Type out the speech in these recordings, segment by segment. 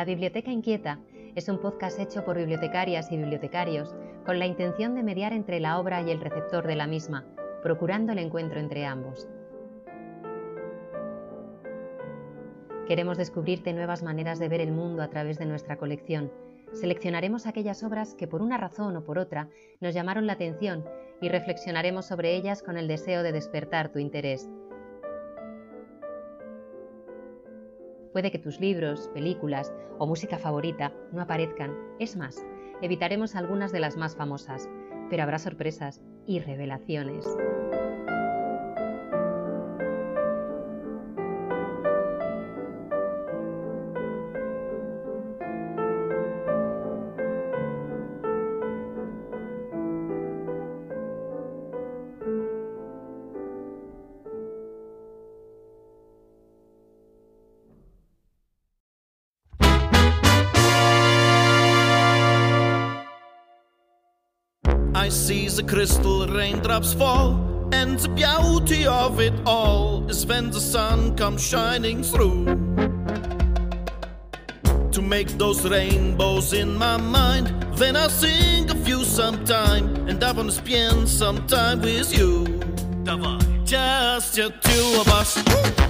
La Biblioteca Inquieta es un podcast hecho por bibliotecarias y bibliotecarios con la intención de mediar entre la obra y el receptor de la misma, procurando el encuentro entre ambos. Queremos descubrirte nuevas maneras de ver el mundo a través de nuestra colección. Seleccionaremos aquellas obras que por una razón o por otra nos llamaron la atención y reflexionaremos sobre ellas con el deseo de despertar tu interés. Puede que tus libros, películas o música favorita no aparezcan. Es más, evitaremos algunas de las más famosas, pero habrá sorpresas y revelaciones. The crystal raindrops fall, and the beauty of it all is when the sun comes shining through. To make those rainbows in my mind, then I think of you sometime, and I wanna spend some time with you. Just the two of us.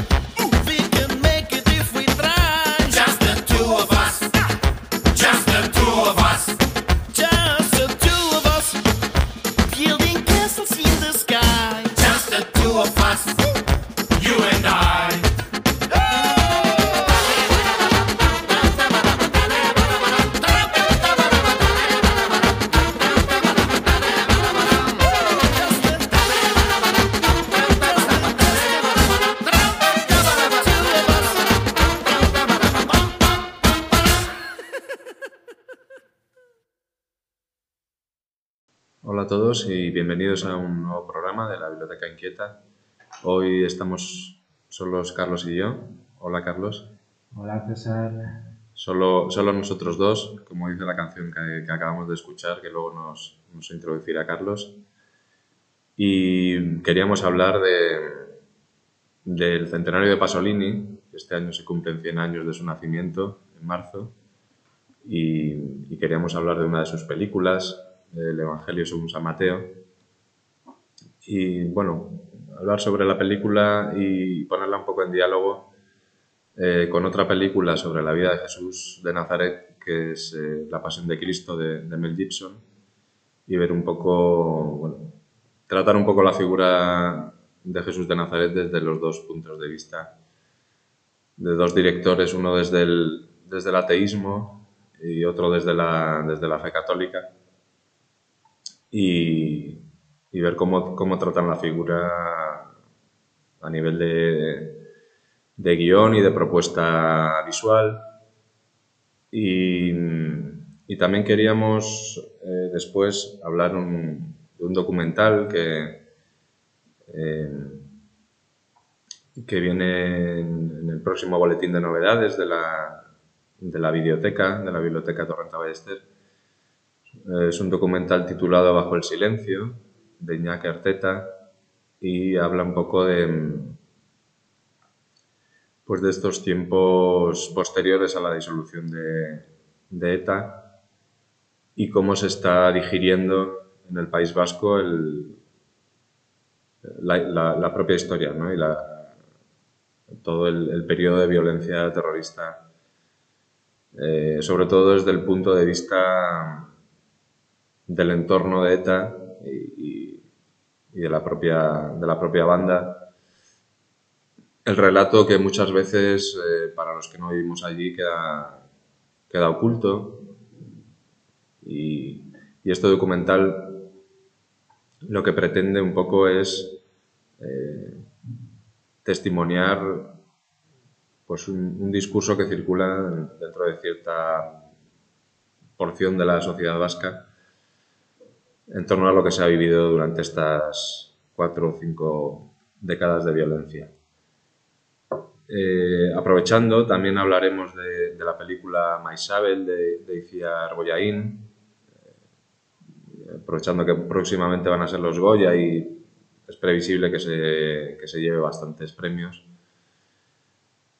Bienvenidos a un nuevo programa de la Biblioteca Inquieta. Hoy estamos solos Carlos y yo. Hola Carlos. Hola César. Solo, solo nosotros dos, como dice la canción que, que acabamos de escuchar, que luego nos, nos introducirá Carlos. Y queríamos hablar de, del centenario de Pasolini. Este año se cumplen 100 años de su nacimiento, en marzo. Y, y queríamos hablar de una de sus películas, el Evangelio según San Mateo. Y bueno, hablar sobre la película y ponerla un poco en diálogo eh, con otra película sobre la vida de Jesús de Nazaret, que es eh, La Pasión de Cristo de, de Mel Gibson, y ver un poco, bueno, tratar un poco la figura de Jesús de Nazaret desde los dos puntos de vista, de dos directores, uno desde el, desde el ateísmo y otro desde la, desde la fe católica. Y, y ver cómo, cómo tratan la figura a nivel de, de guion y de propuesta visual. Y, también queríamos eh, después hablar de un documental que, eh, que viene en, el próximo boletín de novedades de la, de la biblioteca, de la Biblioteca Torrenta Ballester. Es un documental titulado Bajo el silencio, de Iñaki Arteta, y habla un poco de, pues de estos tiempos posteriores a la disolución de, ETA y cómo se está digiriendo en el País Vasco el, la, propia historia ¿no? y la, todo el, periodo de violencia terrorista, eh, sobre todo desde el punto de vista del entorno de ETA de, la propia, de la propia banda. El relato que muchas veces, eh, para los que no vivimos allí, queda, queda oculto. Y, y este documental lo que pretende un poco es eh, testimoniar pues un, discurso que circula dentro de cierta porción de la sociedad vasca en torno a lo que se ha vivido durante estas cuatro o cinco décadas de violencia. Eh, aprovechando, también hablaremos de, la película Maisabel de, de Iciar Boyaín, aprovechando que próximamente van a ser los Goya y es previsible que se, que se lleve bastantes premios.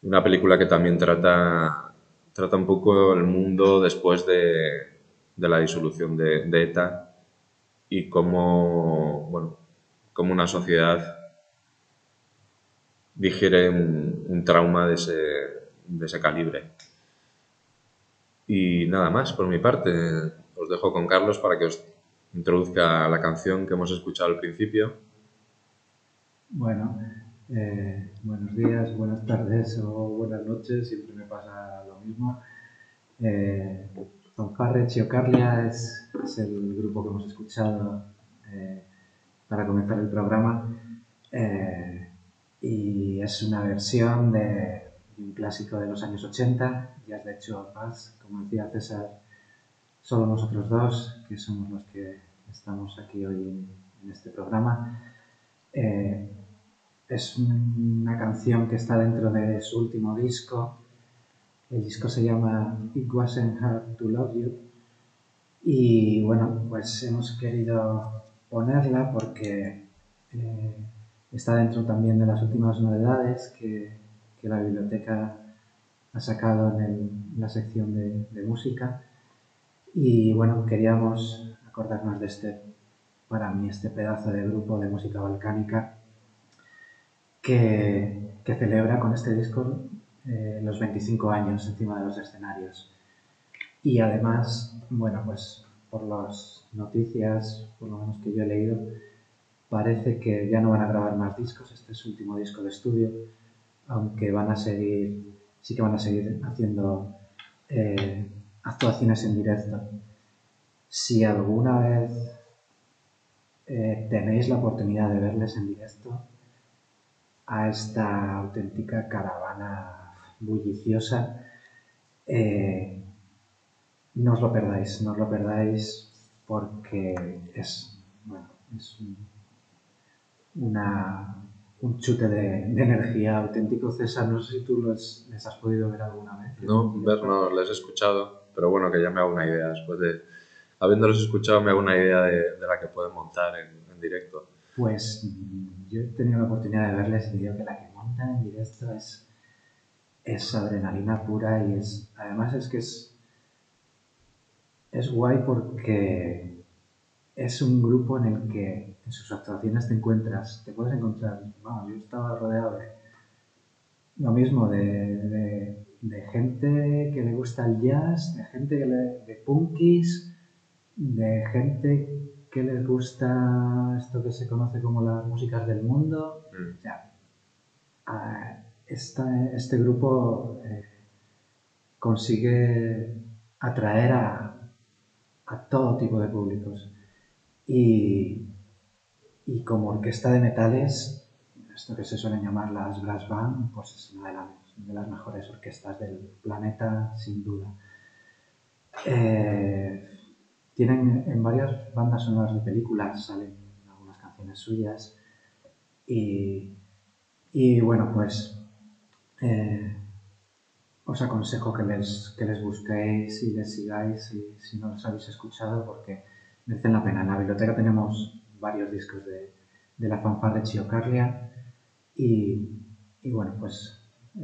Una película que también trata, trata un poco el mundo después de, de la disolución de, ETA y cómo, bueno, cómo una sociedad digiere un, trauma de ese, de ese calibre. Y nada más por mi parte. Os dejo con Carlos para que os introduzca la canción que hemos escuchado al principio. Bueno, eh, buenos días, buenas tardes o buenas noches, siempre me pasa lo mismo. Eh, Fanfarre Chiocarlia es, es, el grupo que hemos escuchado eh, para comenzar el programa eh, y es una versión de, un clásico de los años 80, ya es de hecho Paz, como decía César, solo nosotros dos, que somos los que estamos aquí hoy en, este programa. Eh, es una canción que está dentro de su último disco. El disco se llama It Wasn't Hard to Love You. Y bueno, pues hemos querido ponerla porque eh, está dentro también de las últimas novedades que, que la biblioteca ha sacado en, la sección de, de música. Y bueno, queríamos acordarnos de este, para mí, este pedazo de grupo de música balcánica que, que celebra con este disco eh, los 25 años encima de los escenarios. Y además, bueno, pues por las noticias, por lo menos que yo he leído, parece que ya no van a grabar más discos, este es su último disco de estudio, aunque van a seguir, sí que van a seguir haciendo eh, actuaciones en directo. Si alguna vez eh, tenéis la oportunidad de verles en directo, a esta auténtica caravana bulliciosa, eh, no os lo perdáis, no os lo perdáis porque es, bueno, es un, una, un chute de, de, energía auténtico. César, no sé si tú los, les has podido ver alguna vez. No, ver no, les he escuchado, pero bueno, que ya me hago una idea después de, habiéndolos escuchado, me hago una idea de, de la que pueden montar en, en, directo. Pues yo he tenido la oportunidad de verles y digo que la que montan en directo es, es adrenalina pura y es, además es que es, es guay porque es un grupo en el que en sus actuaciones te encuentras, te puedes encontrar, vamos, yo estaba rodeado de lo mismo, de, de, de gente que le gusta el jazz, de gente que le, de punkis, de gente que les gusta esto que se conoce como las músicas del mundo. Mm. O sea, este grupo eh, consigue atraer a, todo tipo de públicos. Y, como orquesta de metales, esto que se suelen llamar las brass band, pues es una de las, mejores orquestas del planeta, sin duda. Eh, tienen en varias bandas sonoras de películas, salen algunas canciones suyas y bueno, pues eh, os aconsejo que les, que les busquéis y les sigáis si, si no los habéis escuchado porque merecen la pena. En la biblioteca tenemos varios discos de, de la fanfarre Chiocarlia y, y, bueno, pues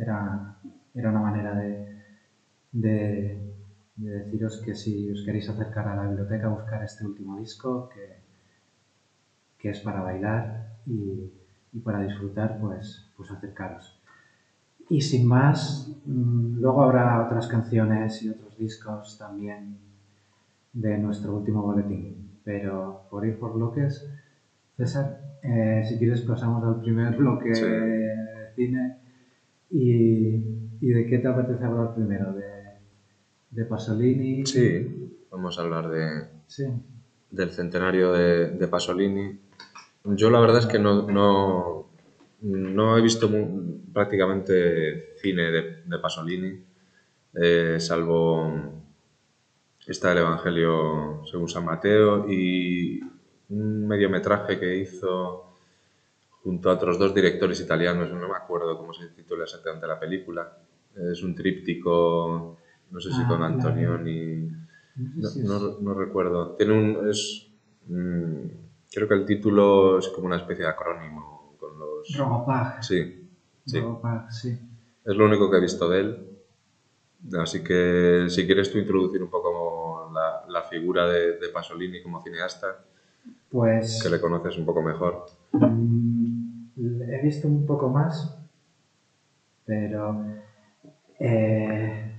era, era una manera de, de, de, deciros que si os queréis acercar a la biblioteca buscar este último disco, que, que es para bailar y, y para disfrutar, pues, pues acercaros. Y sin más, mm, luego habrá otras canciones y otros discos también de nuestro último boletín. Pero por ir por bloques, César, eh, si quieres pasamos al primer bloque Sí. de cine. Y, y de qué te apetece hablar primero? ¿De, de Pasolini? Sí, vamos a hablar de, Sí. del centenario de, de Pasolini. Yo la verdad es que no, no, no he visto prácticamente cine de, de Pasolini, eh, salvo esta del Evangelio según San Mateo y un mediometraje que hizo junto a otros dos directores italianos, no me acuerdo cómo se titula exactamente la película. Es un tríptico, no sé si Ah, con Antonioni. No- no recuerdo. Tiene un. Es, mm, creo que el título es como una especie de acrónimo con los. Robopag. Sí, sí. Robopag, sí. Es lo único que he visto de él. Así que si quieres tú introducir un poco la, la figura de, de Pasolini como cineasta, Pues... que le conoces un poco mejor. Mm, He visto un poco más, pero eh,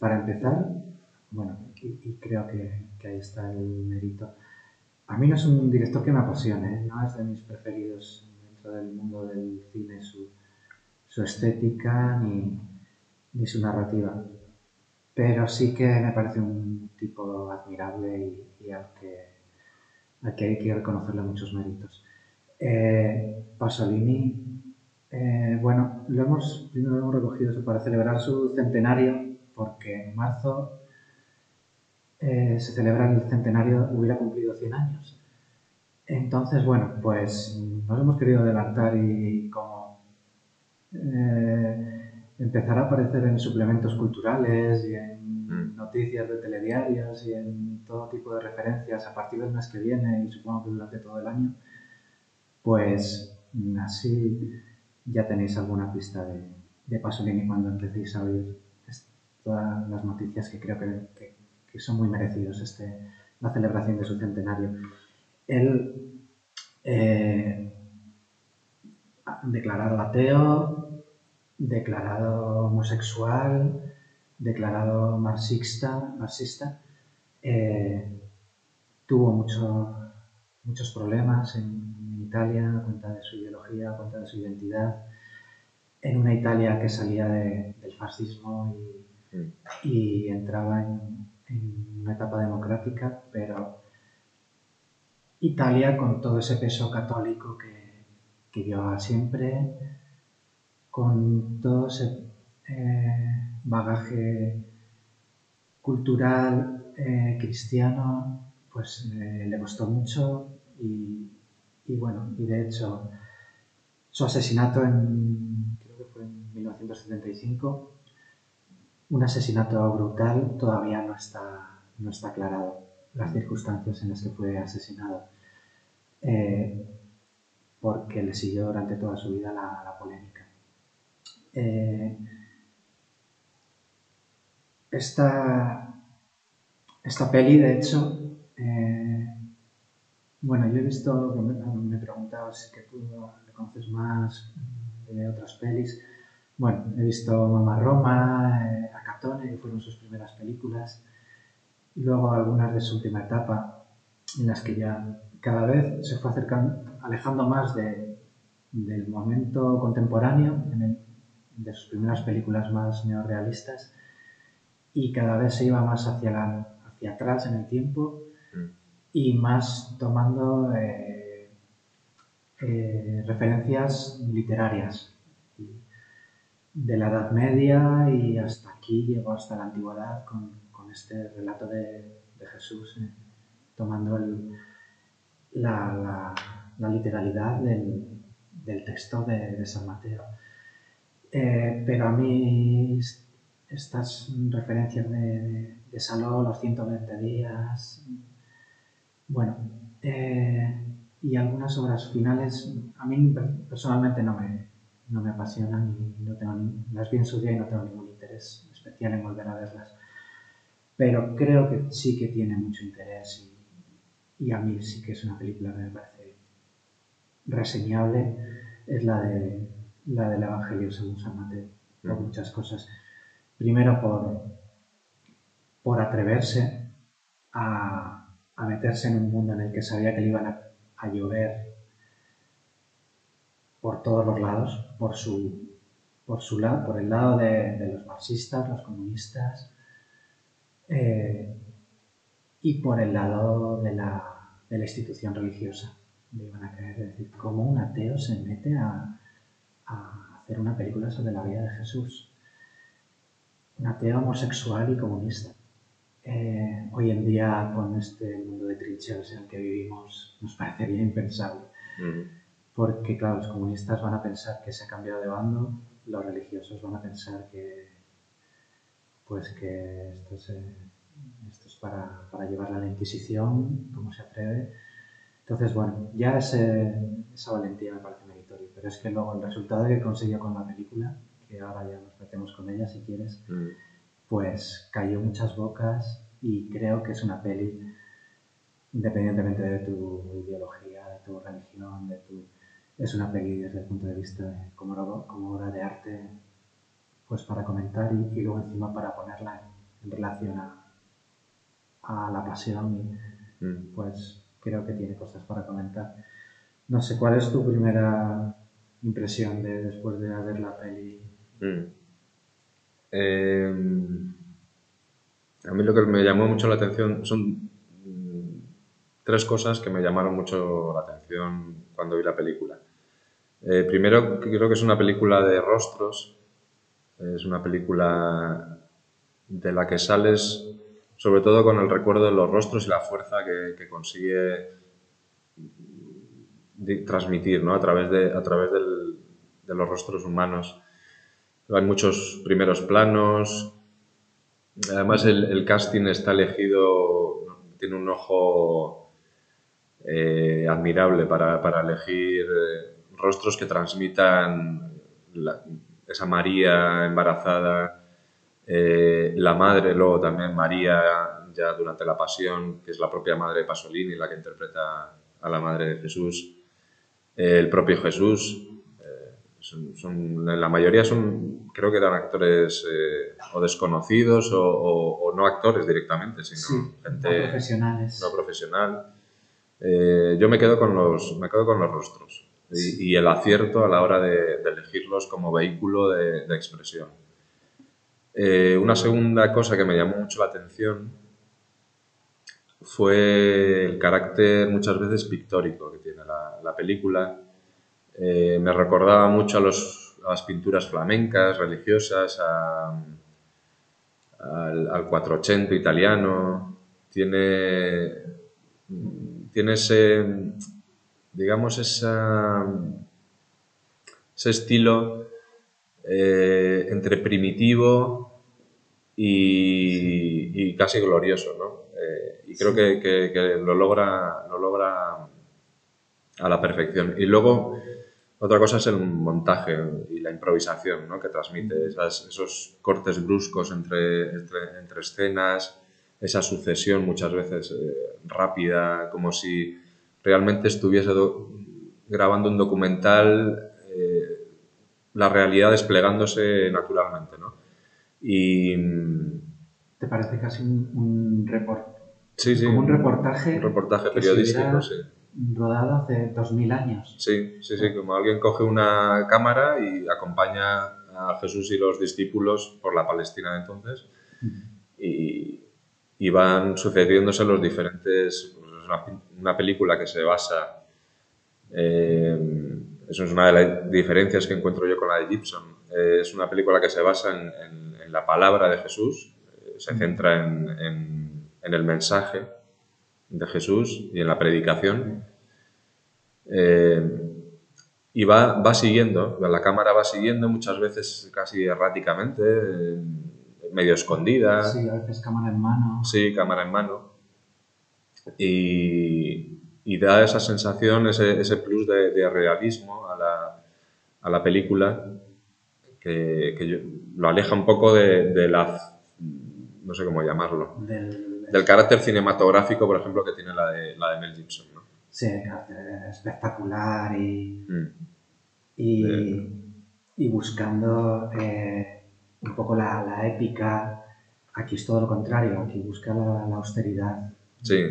para empezar, bueno, y, y creo que, que ahí está el mérito. A mí no es un director que me apasione, ¿eh? no es de mis preferidos del mundo del cine, su, su estética ni, ni su narrativa. Pero sí que me parece un tipo admirable y, al, que, al que hay que reconocerle muchos méritos. Eh, Pasolini, eh, bueno, lo hemos, primero lo hemos recogido para celebrar su centenario, porque en marzo eh, se celebra el centenario, hubiera cumplido 100 años. Entonces, bueno, pues nos hemos querido adelantar y como eh, empezar a aparecer en suplementos culturales y en Mm. noticias de telediarios y en todo tipo de referencias a partir del mes que viene y supongo que durante todo el año, pues así ya tenéis alguna pista de, de Pasolini cuando empecéis a oír todas las noticias que creo que, que- que son muy merecidos este, la celebración de su centenario. Él, eh, declarado ateo, declarado homosexual, declarado marxista, marxista eh, tuvo mucho- muchos problemas en, en Italia a cuenta de su ideología, a cuenta de su identidad, en una Italia que salía de- del fascismo y, Mm. y entraba en, en una etapa democrática, pero Italia con todo ese peso católico que, que llevaba siempre, con todo ese eh, bagaje cultural eh, cristiano, pues eh, le costó mucho y, bueno, y de hecho su asesinato en, creo que fue en 1975, un asesinato brutal, todavía no está, no está aclarado las circunstancias en las que fue asesinado, eh, porque le siguió durante toda su vida la, polémica. Eh, esta, esta peli, de hecho, eh, bueno, yo he visto, me, me preguntaba si que tú le conoces más de otras pelis. Bueno, he visto Mamá Roma, eh, Acatone, que fueron sus primeras películas, y luego algunas de su última etapa, en las que ya cada vez se fue acercando, alejando más de, del momento contemporáneo, en el- de sus primeras películas más neorrealistas, y cada vez se iba más hacia, la- hacia atrás en el tiempo Mm. y más tomando eh, eh, referencias literarias. De la Edad Media y hasta aquí llegó hasta la Antigüedad con, con este relato de, de Jesús, eh, tomando el, la, la, la, literalidad del, del texto de, de, San Mateo. Eh, pero a mí estas referencias de, de Saló, los 120 días, bueno, eh, y algunas obras finales a mí personalmente no me, no me apasionan y no tengo ni, las vi en su día y no tengo ningún interés especial en volver a verlas. Pero creo que sí que tiene mucho interés y, y a mí sí que es una película que me parece reseñable, es la, de, la del Evangelio según San Mateo, por muchas cosas. Primero por, por atreverse a, a meterse en un mundo en el que sabía que le iban a, a llover por todos los lados, por su, por su lado, por el lado de, de los marxistas, los comunistas, eh, y por el lado de la, de la institución religiosa. Le iban a creer, es decir, cómo un ateo se mete a, a hacer una película sobre la vida de Jesús. Un ateo homosexual y comunista. Eh, hoy en día, con este mundo de trincheras en el que vivimos, nos parece bien impensable. Porque claro, los comunistas van a pensar que se ha cambiado de bando, los religiosos van a pensar que pues que esto es, para, para llevarla a la Inquisición, cómo se atreve. Entonces, bueno, ya ese, esa valentía me parece meritorio, pero es que luego el resultado que consiguió con la película, que ahora ya nos metemos con ella si quieres, mm. pues cayó muchas bocas y creo que es una peli, independientemente de tu ideología, de tu religión, de tu es una peli desde el punto de vista de, como, como, obra de arte, pues para comentar y, y luego encima para ponerla en, en relación a, a, la pasión y mm. pues creo que tiene cosas para comentar. No sé, ¿cuál es tu primera impresión de después de ver la peli? Mm. Eh, a mí lo que me llamó mucho la atención son tres cosas que me llamaron mucho la atención cuando vi la película. Eh, primero, creo que es una película de rostros, es una película de la que sales sobre todo con el recuerdo de los rostros y la fuerza que, consigue transmitir ¿no? a través, de, a través de los rostros humanos. Hay muchos primeros planos, además el, casting está elegido, tiene un ojo eh, admirable para, elegir... Eh, rostros que transmitan esa María embarazada, eh, la madre, luego también María ya durante la pasión, que es la propia madre de Pasolini, la que interpreta a la madre de Jesús, eh, el propio Jesús. Eh, son, son, la mayoría son, creo que eran actores o desconocidos o, o, o, no actores directamente, sino sí, gente no profesionales. No profesional. Yo me quedo con los, me quedo con los rostros y, y el acierto a la hora de, de elegirlos como vehículo de, de expresión. Eh, una segunda cosa que me llamó mucho la atención fue el carácter muchas veces pictórico que tiene la, la película. Eh, me recordaba mucho a, las pinturas flamencas, religiosas, al, al 480 italiano. Tiene, tiene ese, digamos, ese estilo eh, entre primitivo y, y, casi glorioso, ¿no? Eh, y creo que, que, que, lo, logra, lo logra a la perfección. Y luego, otra cosa es el montaje y la improvisación ¿no? que transmite, esas, esos cortes bruscos entre, entre, entre, escenas, esa sucesión muchas veces eh, rápida, como si realmente estuviese grabando un documental, eh, la realidad desplegándose naturalmente, ¿no? Y... ¿Te parece casi un, un report? Sí, sí. Como un reportaje. Un reportaje periodístico, sí. Rodado hace 2000 años. Sí, sí, sí. Como alguien coge una cámara y acompaña a Jesús y los discípulos por la Palestina de entonces uh -huh. y, y van sucediéndose los diferentes una, una, película que se basa Eh, eso es una de las diferencias que encuentro yo con la de Gibson. Eh, es una película que se basa en, la palabra de Jesús, eh, se centra en, el mensaje de Jesús y en la predicación. y va, va, siguiendo, la cámara va siguiendo muchas veces casi erráticamente, medio escondida. Sí, a veces cámara en mano. Sí, cámara en mano. Y, y da esa sensación, ese, ese plus de, realismo a la, a la película que, que lo aleja un poco de, de, la, no sé cómo llamarlo, del, del, carácter cinematográfico, por ejemplo, que tiene la de, la de Mel Gibson. ¿no? Sí, espectacular y, mm. y, y, buscando eh, un poco la, la, épica. Aquí es todo lo contrario, aquí busca la, la austeridad. Sí.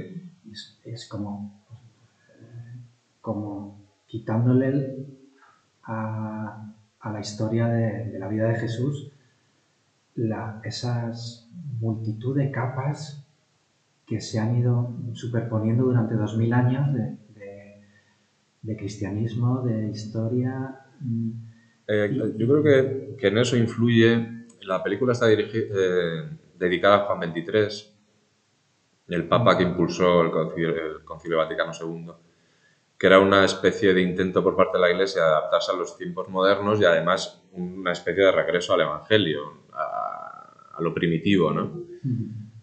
Es, es como como quitándole a, la historia de, la vida de Jesús la, esas multitud de capas que se han ido superponiendo durante dos mil años de, cristianismo, de historia. Mm, eh, yo creo que, en eso influye, la película está eh, dedicada a Juan XXIII, el Papa que impulsó el el Concilio Vaticano II que era una especie de intento por parte de la Iglesia de adaptarse a los tiempos modernos y además una especie de regreso al Evangelio, a, lo primitivo, ¿no?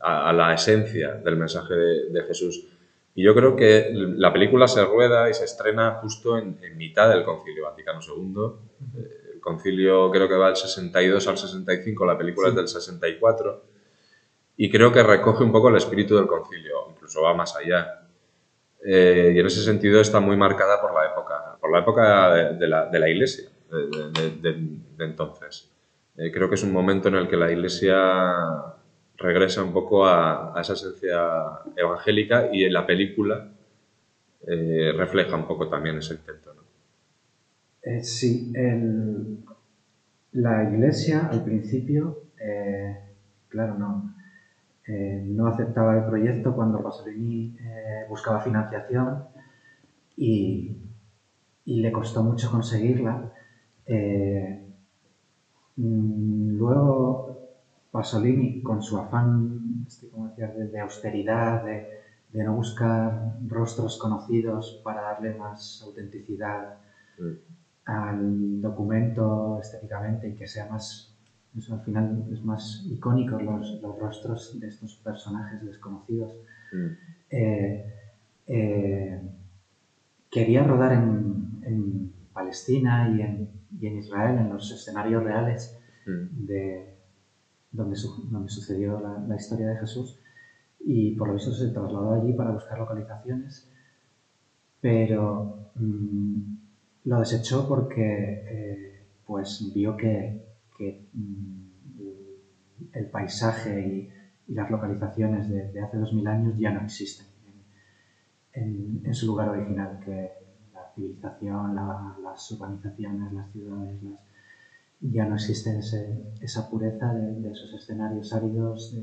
a, la esencia del mensaje de, Jesús. Y yo creo que la película se rueda y se estrena justo en, mitad del Concilio Vaticano II. El concilio creo que va del 62 al 65, la película es del 64. Y creo que recoge un poco el espíritu del concilio, incluso va más allá eh, y en ese sentido está muy marcada por la época, por la época de, la, de la, Iglesia de, entonces. Eh, creo que es un momento en el que la Iglesia regresa un poco a, esa esencia evangélica y en la película eh, refleja un poco también ese intento. sí, la Iglesia al principio, claro, no eh, no aceptaba el proyecto cuando Pasolini eh, buscaba financiación y, le costó mucho conseguirla. Eh, mm, luego Pasolini, con su afán este, de, austeridad, de, no buscar rostros conocidos para darle más autenticidad al documento estéticamente y que sea más eso al final es más icónico, los, los rostros de estos personajes desconocidos. Mm. Eh, eh, quería rodar en, en Palestina y en, y en, Israel, en los escenarios reales mm. de donde, donde sucedió la, la, historia de Jesús. Y por lo visto se trasladó allí para buscar localizaciones, pero mm, lo desechó porque eh, pues vio que que mm, el paisaje y, las localizaciones de, hace dos mil años ya no existen en, su lugar original, que la civilización, las urbanizaciones, las ciudades, ya no existe esa pureza de, esos escenarios áridos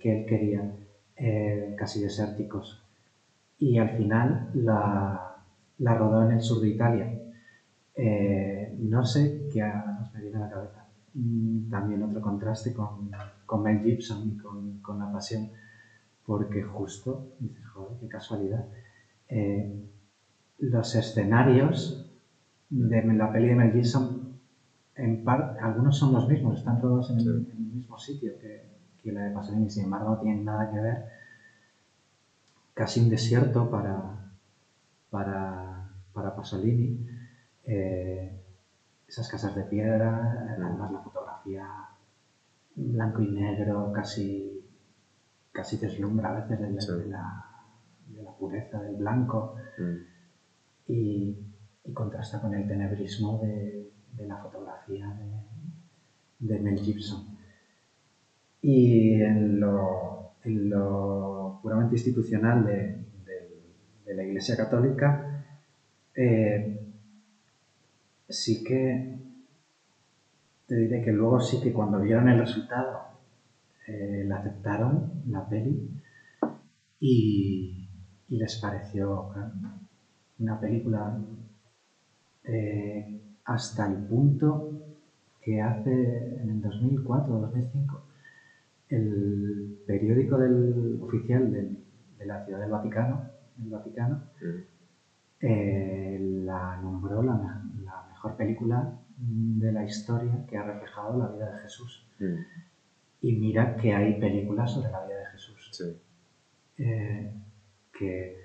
que él quería, eh, casi desérticos. Y al final la, rodó en el sur de Italia. Eh, no sé qué me viene a la cabeza también otro contraste con, con Mel Gibson y con, con, La Pasión, porque justo, dices, joder, qué casualidad, eh, los escenarios de la peli de Mel Gibson, en parte, algunos son los mismos, están todos en, el, mismo sitio que, que, la de Pasolini, sin embargo no tienen nada que ver, casi un desierto para, para, para Pasolini. Eh, esas casas de piedra, además la fotografía blanco y negro casi, casi deslumbra a veces de, la, pureza del blanco mm. y, contrasta con el tenebrismo de, la fotografía de, Mel Gibson. Y en lo, puramente institucional de, la Iglesia Católica, eh, sí que te diré que luego sí que cuando vieron el resultado eh, la aceptaron, la peli, y, les pareció una película eh, hasta el punto que hace en el 2004 o 2005 el periódico del, oficial del- de la Ciudad del Vaticano, el Vaticano Mm. eh, la nombró la, la mejor película de la historia que ha reflejado la vida de Jesús. Mm. Y mira que hay películas sobre la vida de Jesús. Sí. Eh, que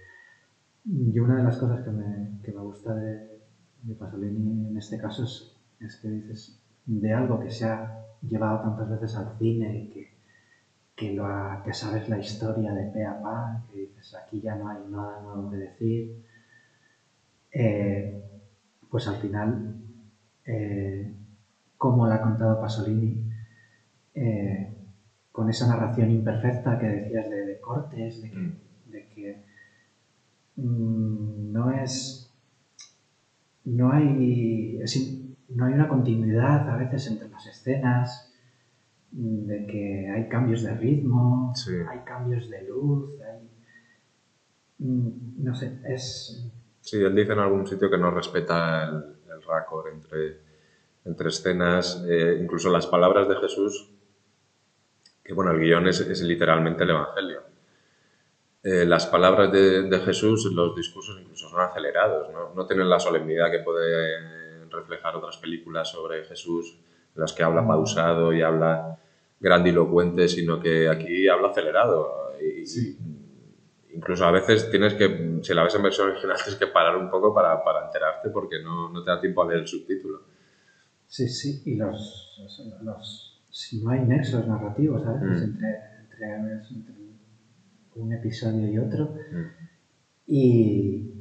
yo una de las cosas que me, que me gusta de, de Pasolini en este caso es, es que dices de algo que se ha llevado tantas veces al cine y que, que, lo ha- que sabes la historia de pe a pa, que dices aquí ya no hay nada nuevo que decir, eh, pues al final, eh, como la ha contado Pasolini, eh, con esa narración imperfecta que decías de, de cortes, de que, Mm. de que mm, no es. No hay, es no hay una continuidad a veces entre las escenas, mm, de que hay cambios de ritmo, Sí. hay cambios de luz, hay. No sé, es. Sí, él dice en algún sitio que no respeta el, el entre, entre escenas, eh, incluso las palabras de Jesús, que bueno, el guion es, es literalmente el Evangelio. Eh, las palabras de, de Jesús, los discursos incluso son acelerados, ¿no? no tienen la solemnidad que puede reflejar otras películas sobre Jesús, en las que habla pausado y habla grandilocuente, sino que aquí habla acelerado. Y, incluso a veces tienes que, si la ves en versión original, tienes que parar un poco para, para enterarte porque no, no te da tiempo a leer el subtítulo. Sí, sí, y los, los- los- si no hay nexos narrativos veces Mm. entre, entre, entre un episodio y otro, Mm. y,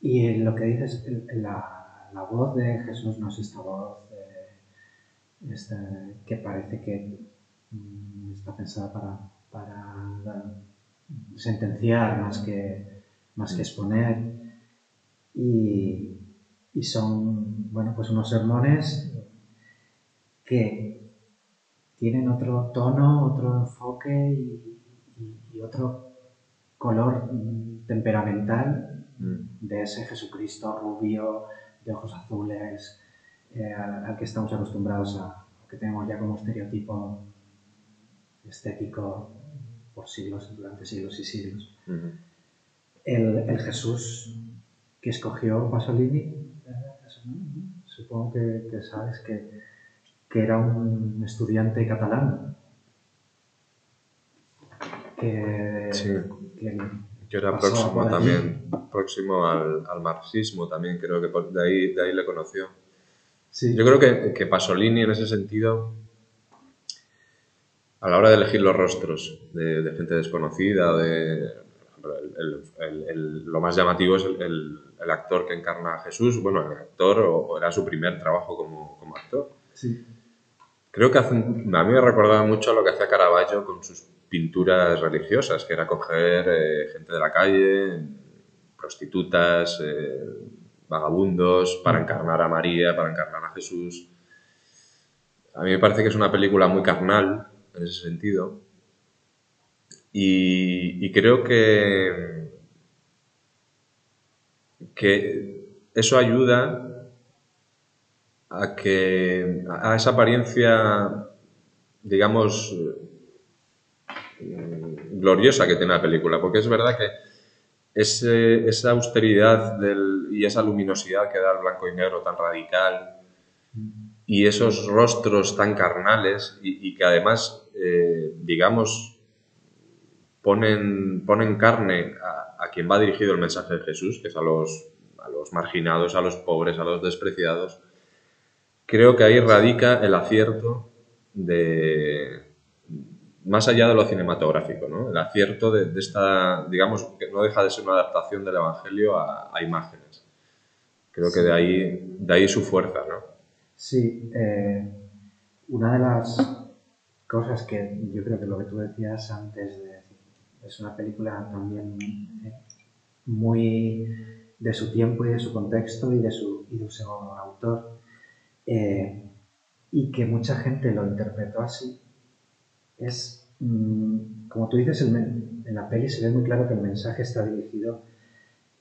y en lo que dices, la, la voz de Jesús no es esta voz eh, esta- que parece que mm, está pensada para, para sentenciar más que, más que exponer. Y, y son, bueno, pues unos sermones que tienen otro tono, otro enfoque y, y- y otro color temperamental Mm. de ese Jesucristo rubio, de ojos azules, eh, al, al que estamos acostumbrados a, que tenemos ya como estereotipo estético por siglos, durante siglos y siglos. Ujú. El, el Jesús que escogió Pasolini, supongo que, que sabes que, que era un estudiante catalán. Que, Sí. que era próximo también, próximo al, al marxismo también, creo que de ahí, de ahí le conoció. sí, Yo creo que, que Pasolini en ese sentido, a la hora de elegir los rostros de, de gente desconocida, de, el- el- el- el- lo más llamativo es el, actor que encarna a Jesús, bueno, el actor, o, o era su primer trabajo como, como actor. sí, Creo que hace a mí me recordaba mucho a lo que hacía Caravaggio con sus pinturas religiosas, que era coger eh, gente de la calle, prostitutas, eh, vagabundos, para encarnar a María, para encarnar a Jesús. A mí me parece que es una película muy carnal en ese sentido. Y, creo que, que eso ayuda a que a esa apariencia, digamos, mm, gloriosa que tiene la película, porque es verdad que esa austeridad del- y esa luminosidad que da el blanco y negro tan radical y esos rostros tan carnales y, y que además, eh, digamos, ponen, ponen carne a, a quien va dirigido el mensaje de Jesús, que es a los, a los marginados, a los pobres, a los despreciados, creo que ahí radica el acierto de más allá de lo cinematográfico, ¿no? El acierto de, de esta, digamos, que no deja de ser una adaptación del Evangelio a, a imágenes. Creo que de ahí, de ahí su fuerza, ¿no? Sí, eh, una de las cosas que yo creo que lo que tú decías antes de es una película también eh, muy de su tiempo y de su contexto y de su, y de su autor eh, y que mucha gente lo interpretó así es mm, como tú dices en la peli se ve muy claro que el mensaje está dirigido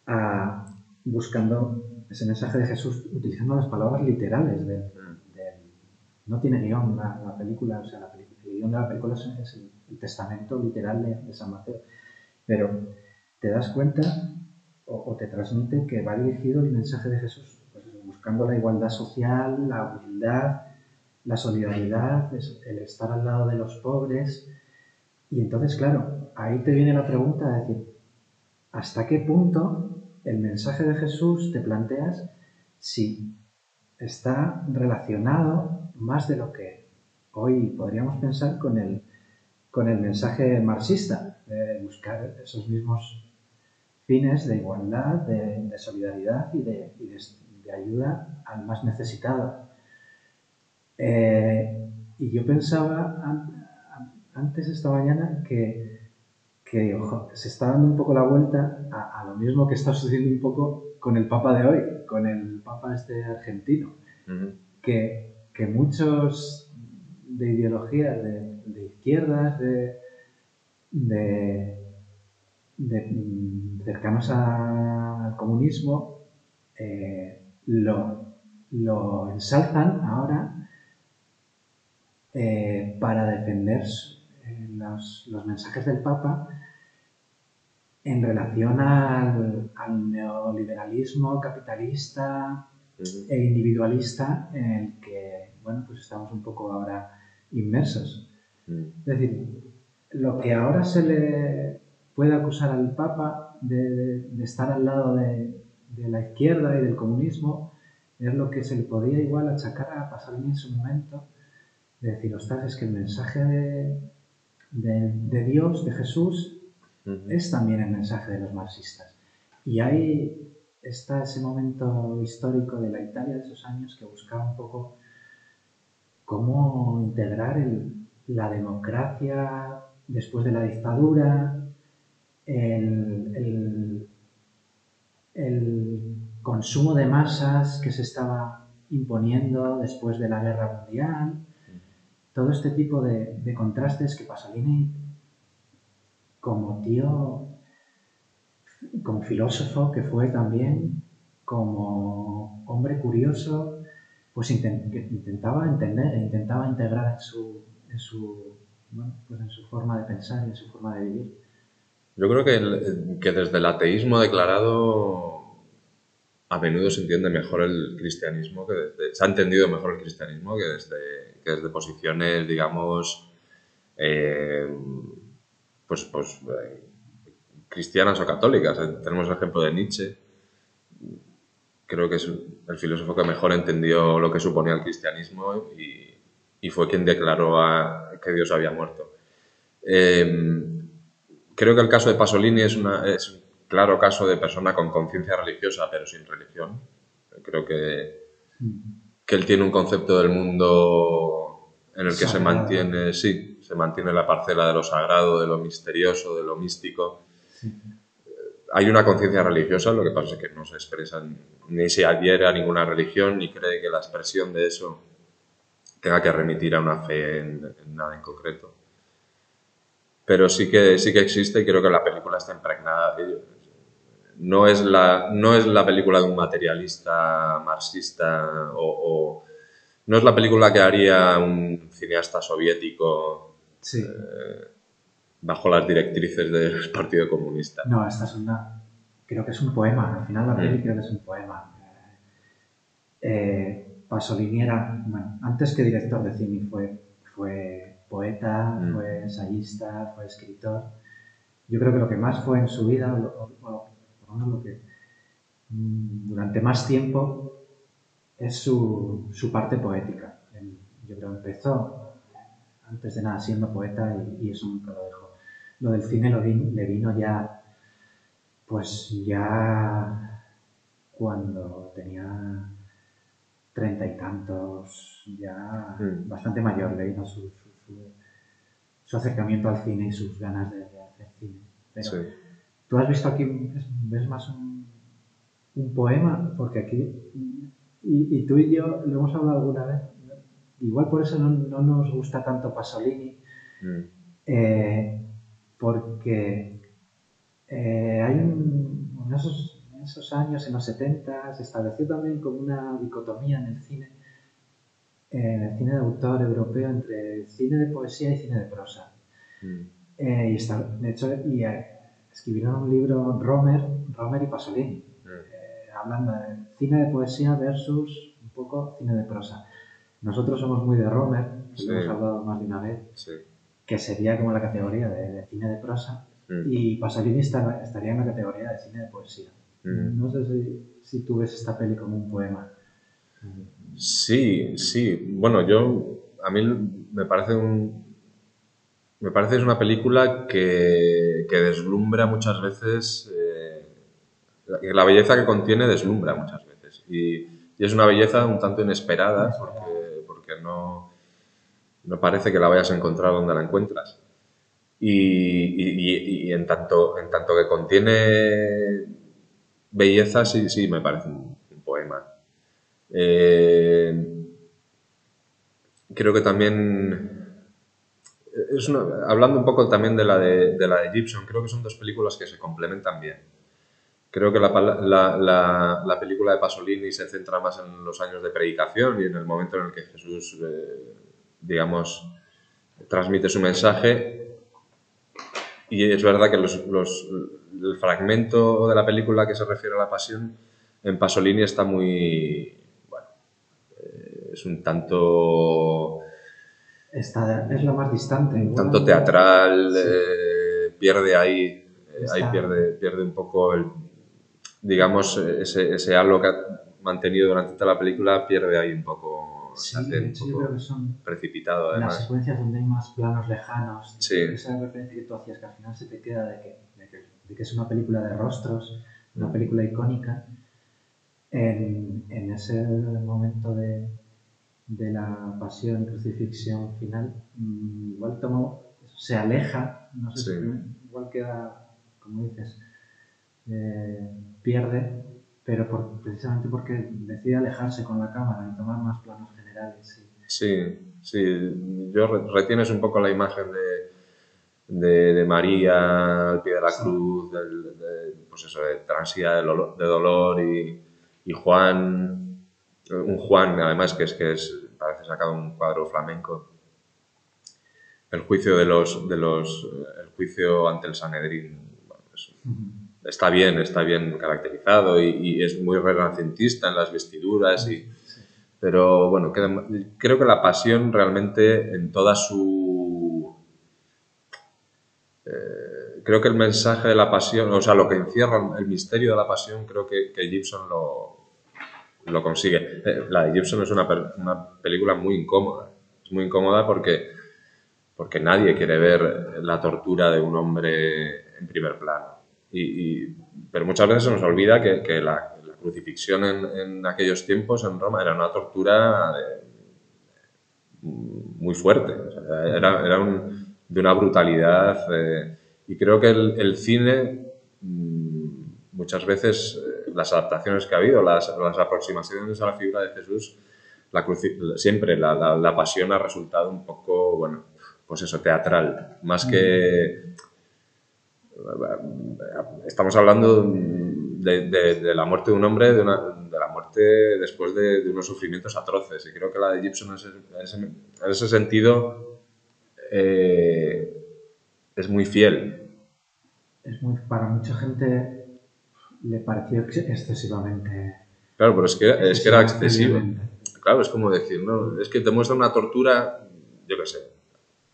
a buscando ese mensaje de Jesús utilizando las palabras literales del, no tiene guion la, película, o sea, la, el guion de la película es, el, testamento literal de, San Mateo. Pero te das cuenta o, te transmite que va dirigido el mensaje de Jesús pues, buscando la igualdad social, la humildad, la solidaridad, el estar al lado de los pobres. Y entonces, claro, ahí te viene la pregunta de decir, ¿hasta qué punto el mensaje de Jesús te planteas si está relacionado más de lo que hoy podríamos pensar con el, con el mensaje marxista, de buscar esos mismos fines de igualdad, de, solidaridad y, de, ayuda al más necesitado. Eh, y yo pensaba antes esta mañana que, se está dando un poco la vuelta a, lo mismo que está sucediendo un poco con el Papa de hoy, con el Papa este argentino, que que muchos de ideologías de, izquierdas, de, mm, cercanos al comunismo, eh, lo, ensalzan ahora eh, para defender eh, los, mensajes del Papa en relación al, al neoliberalismo capitalista e individualista en el que, bueno, pues estamos un poco ahora inmersos. Mm. Es decir, lo que ahora se le puede acusar al Papa de, estar al lado de, la izquierda y del comunismo es lo que se le podía igual achacar a Pasolini en su momento, de decir, ostras, es que el mensaje de, Dios, de Jesús, es también el mensaje de los marxistas. Y hay está ese momento histórico de la Italia de esos años que buscaba un poco cómo integrar la democracia después de la dictadura, el, consumo de masas que se estaba imponiendo después de la guerra mundial, todo este tipo de, de contrastes que Pasolini, como tío como filósofo que fue también, como hombre curioso, pues intentaba entender e intentaba integrar en su, en su, pues en su forma de pensar y en su forma de vivir. Yo creo que, que desde el ateísmo declarado a menudo se entiende mejor el cristianismo, que se ha entendido mejor el cristianismo que desde, que desde posiciones, digamos, eh, pues, pues eh, cristianas o católicas. Tenemos el ejemplo de Nietzsche. Creo que es el filósofo que mejor entendió lo que suponía el cristianismo y, fue quien declaró que Dios había muerto. Em, creo que el caso de Pasolini es, una, es claro caso de persona con conciencia religiosa pero sin religión. Creo que, que él tiene un concepto del mundo en el que se mantiene, sí, se mantiene la parcela de lo sagrado, de lo misterioso, de lo místico hay una conciencia religiosa, lo que pasa es que no se expresa, ni se adhiere a ninguna religión, ni cree que la expresión de eso tenga que remitir a una fe en, nada en concreto. Pero sí que, sí que existe y creo que la película está impregnada de ello. No es la, no es la película de un materialista marxista o, no es la película que haría un cineasta soviético. Sí. Eh, bajo las directrices del Partido Comunista. No, esta es una. Creo que es un poema. Al final la mm. peli creo que es un poema. Eh, Pasolini era, bueno, antes que director de cine fue, fue poeta, mm. fue ensayista, fue escritor. Yo creo que lo que más fue en su vida, o, lo que mm, durante más tiempo, es su, su parte poética. yo creo que empezó antes de nada siendo poeta y, y eso nunca lo dejó lo del cine lo le vino ya, pues ya cuando tenía treinta y tantos, ya mm. bastante mayor, le vino su, su, acercamiento al cine y sus ganas de, hacer cine. Pero tú has visto aquí, ves más un, un poema, porque aquí, y, tú y yo lo hemos hablado alguna vez, igual por eso no, no nos gusta tanto Pasolini. Mm. Eh, porque eh, hay un, en, esos años, en los 70, se estableció también como una dicotomía en el cine, en el cine de autor europeo, entre cine de poesía y cine de prosa. Mm. Eh, y está, de hecho, y, escribieron un libro Romer, Romer y Pasolini, Mm. eh, hablando de cine de poesía versus un poco cine de prosa. Nosotros somos muy de Romer, que Sí. lo hemos hablado más de una vez, Sí. que sería como la categoría de, de cine de prosa, Mm. y Pasolini está- estaría en la categoría de cine de poesía. Mm. No sé si, si tú ves esta peli como un poema. Sí, sí. Bueno, yo a mí me parece un me parece que es una película que, que deslumbra muchas veces eh, la, belleza que contiene deslumbra muchas veces. Y, y es una belleza un tanto inesperada porque, porque no, no parece que la vayas a encontrar donde la encuentras. Y, y- en tanto en tanto que contiene belleza sí sí me parece un, un poema. Eh, creo que también es una- hablando un poco también de la de, de la de Gibson, creo que son dos películas que se complementan bien. Creo que la, la- la- la película de Pasolini se centra más en los años de predicación y en el momento en el que Jesús, eh, digamos, transmite su mensaje. Y es verdad que los- los- el fragmento de la película que se refiere a la pasión en Pasolini está muy, bueno, eh, es un tanto Esta es la más distante. tanto teatral, Sí. eh, pierde ahí, eh, ahí pierde, pierde un poco el, digamos, ese, ese halo que ha mantenido durante toda la película, pierde ahí un poco, Sí, hace un yo creo que son precipitado las además. secuencias donde hay más planos lejanos. Sí. Esa referencia que tú hacías, que al final se te queda de que, de que, de que es una película de rostros, una película icónica. En, en ese momento de, de la pasión crucifixión final, mm, igual tomó, se aleja, no sé Sí. si igual queda, como dices, eh, pierde, pero por- precisamente porque decide alejarse con la cámara y tomar más planos generales. y- Sí, sí, yo re- retienes un poco la imagen de, de, de María al pie de la Sí. cruz, del- de, pues eso, de transida de, dolor, de dolor y, y Juan, un Juan además que es que es, parece sacado un cuadro flamenco. El juicio de los, de los, el juicio ante el Sanedrín, bueno, es- está bien, está bien caracterizado y, y es muy renacentista en las vestiduras y, pero bueno, creo que la pasión realmente en toda su... eh, creo que el mensaje de la pasión, o sea, lo que encierra el misterio de la pasión, creo que, que Gibson lo, lo consigue. Eh, La de Gibson es una, una película muy incómoda. Es muy incómoda porque, porque nadie quiere ver la tortura de un hombre en primer plano. Y, y- pero muchas veces se nos olvida que, que la, la crucifixión en, en aquellos tiempos en Roma era una tortura de- muy fuerte. O sea, era era un- de una brutalidad. eh, y creo que el, el cine, mm, muchas veces, las adaptaciones que ha habido, las, las aproximaciones a la figura de Jesús, la siempre la, la- pasión ha resultado un poco, bueno, pues eso, teatral. Más que. Estamos hablando de, la muerte de un hombre, de, una- de la muerte después de, unos sufrimientos atroces. Y creo que la de Gibson, en ese sentido, eh, es muy fiel. Es muy, para mucha gente le pareció ex- excesivamente. Claro, pero es que, es que era excesivo. Claro, es como decir, ¿no? Es que te muestra una tortura, yo qué sé,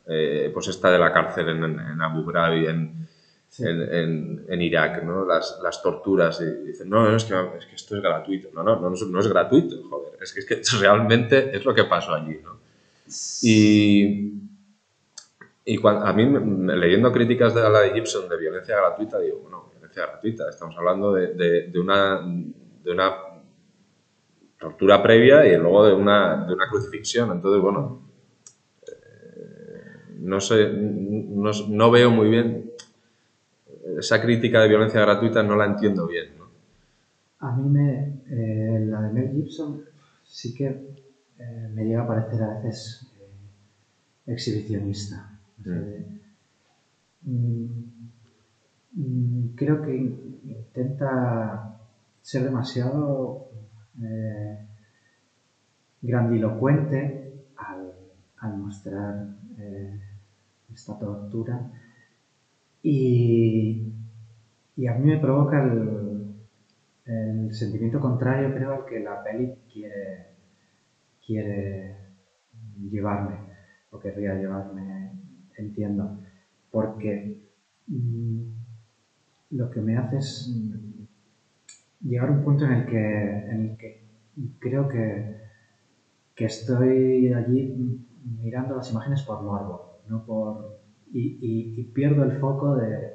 eh, pues esta de la cárcel en, en Abu Ghraib, en, Sí. en, en- Irak, ¿no? Las, las torturas. Y dicen, no, no, es que, es que esto es gratuito. No, no, no, es- no es gratuito, joder. Es que, es que realmente es lo que pasó allí, ¿no? Y, y cuan- a mí, leyendo críticas de la de Gibson de violencia gratuita, digo, bueno, violencia gratuita, estamos hablando de, de- de una, de una tortura previa y luego de una, de una crucifixión. Entonces, bueno, eh, no sé, no, no veo muy bien esa crítica de violencia gratuita, no la entiendo bien. ¿no? A mí me, eh, la de Mel Gibson sí que eh, me llega a parecer a veces exhibicionista. Mm, mm, creo que intenta ser demasiado eh, grandilocuente al, mostrar eh, esta tortura. Y, a mí me provoca el, el, sentimiento contrario creo al que la peli quiere, quiere llevarme o querría llevarme, entiendo, porque mm, lo que me hace es llegar a un punto en el que, en el que creo que, que estoy allí mirando las imágenes por morbo, no por, y, pierdo el foco de,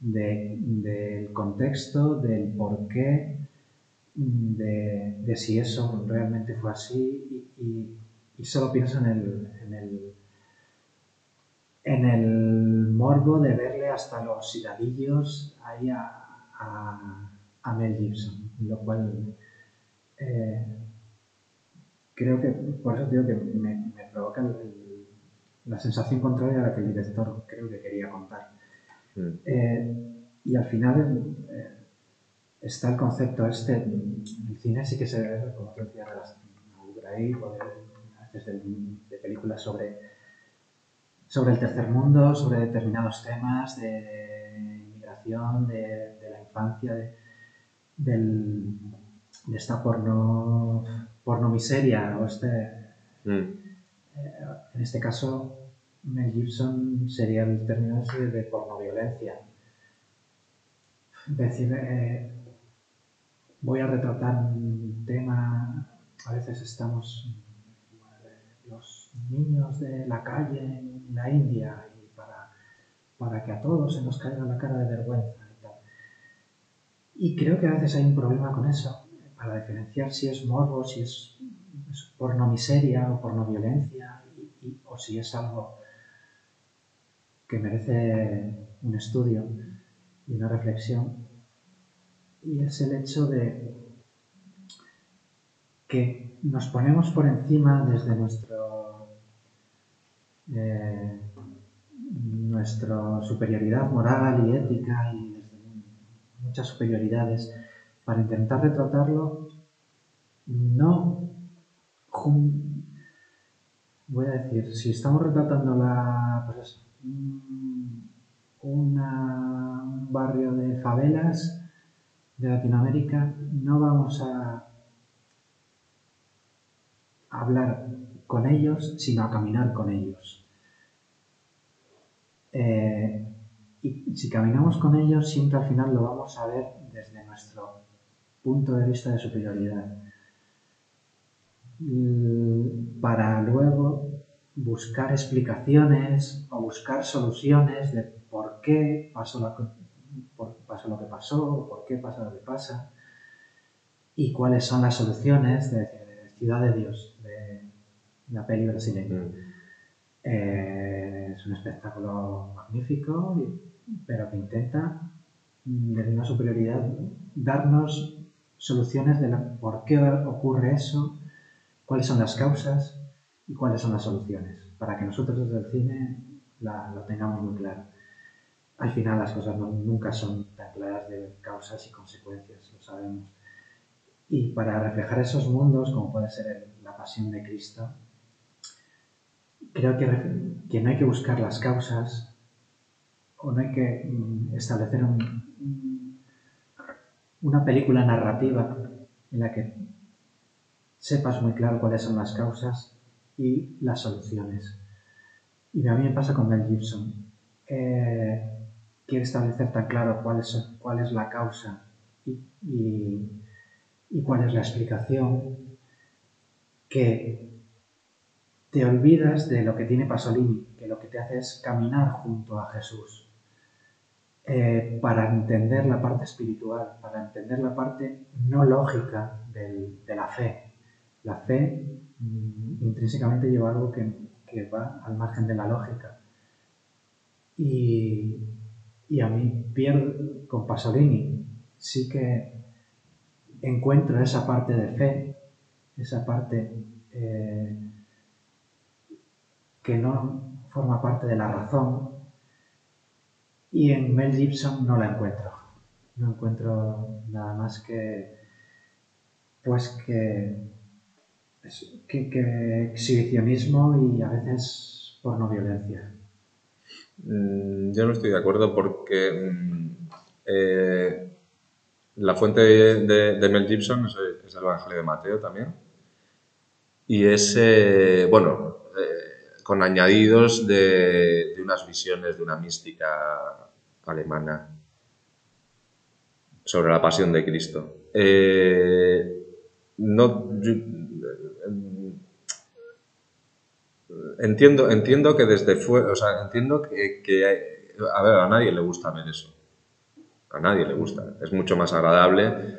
del contexto, del porqué, de, de si eso realmente fue así y, y solo pienso en el, en el morbo de verle hasta los higadillos ahí a, a, Mel Gibson, lo cual eh, creo que, por eso digo que me, provoca la sensación contraria a la que el director creo que quería contar. Mm. Eh, y al final eh, está el concepto este, el cine sí que se ve, como tú decías, de las de, películas sobre, sobre el tercer mundo, sobre determinados temas de inmigración, de, la infancia, de, de esta porno, porno miseria o este... Mm. Eh, en este caso, Mel Gibson sería el término de pornoviolencia. Es decir, eh, voy a retratar un tema, a veces estamos los niños de la calle en la India y para, para que a todos se nos caiga la cara de vergüenza y creo que a veces hay un problema con eso, para diferenciar si es morbo, si es, porno miseria o porno violencia, o si es algo que merece un estudio y una reflexión. Y es el hecho de que nos ponemos por encima desde nuestro, eh, nuestra superioridad moral y ética y muchas superioridades para intentar retratarlo no voy a decir si estamos retratando la pues un barrio de favelas de Latinoamérica no vamos a hablar con ellos, sino a caminar con ellos. Eh, y si caminamos con ellos, siempre al final lo vamos a ver desde nuestro punto de vista de superioridad. Mm, para luego buscar explicaciones o buscar soluciones de por qué pasó, lo que pasó, por qué pasa lo que pasa y cuáles son las soluciones de Ciudad de Dios, de la peli brasileña. Mm. Eh, es un espectáculo magnífico, pero que intenta, desde una superioridad, darnos soluciones de por qué ocurre eso, cuáles son las causas y cuáles son las soluciones, para que nosotros desde el cine lo tengamos muy claro. Al final las cosas nunca son tan claras de causas y consecuencias, lo sabemos. Y para reflejar esos mundos, como puede ser la pasión de Cristo, creo que, no hay que buscar las causas o no hay que mm, establecer una película narrativa en la que sepas muy claro cuáles son las causas y las soluciones. Y a mí me pasa con Mel Gibson. Eh, quiere establecer tan claro cuál es, cuál es la causa y y cuál es la explicación, que te olvidas de lo que tiene Pasolini, que lo que te hace es caminar junto a Jesús eh, para entender la parte espiritual, para entender la parte no lógica de la fe. La fe mm, intrínsecamente lleva algo que, va al margen de la lógica. Y, a mí, pierdo con Pasolini, sí que encuentro esa parte de fe, esa parte eh, que no forma parte de la razón, y en Mel Gibson no la encuentro. no encuentro nada más que, pues que, que, exhibicionismo y a veces porno-violencia. Mm, yo no estoy de acuerdo porque mm, eh, la fuente de, Mel Gibson es, el Evangelio de Mateo también. Y es, eh, bueno, con añadidos de, unas visiones de una mística alemana sobre la pasión de Cristo. no, entiendo, entiendo que desde fuera, o sea, entiendo que, que, a ver, a nadie le gusta ver eso. A nadie le gusta. Es mucho más agradable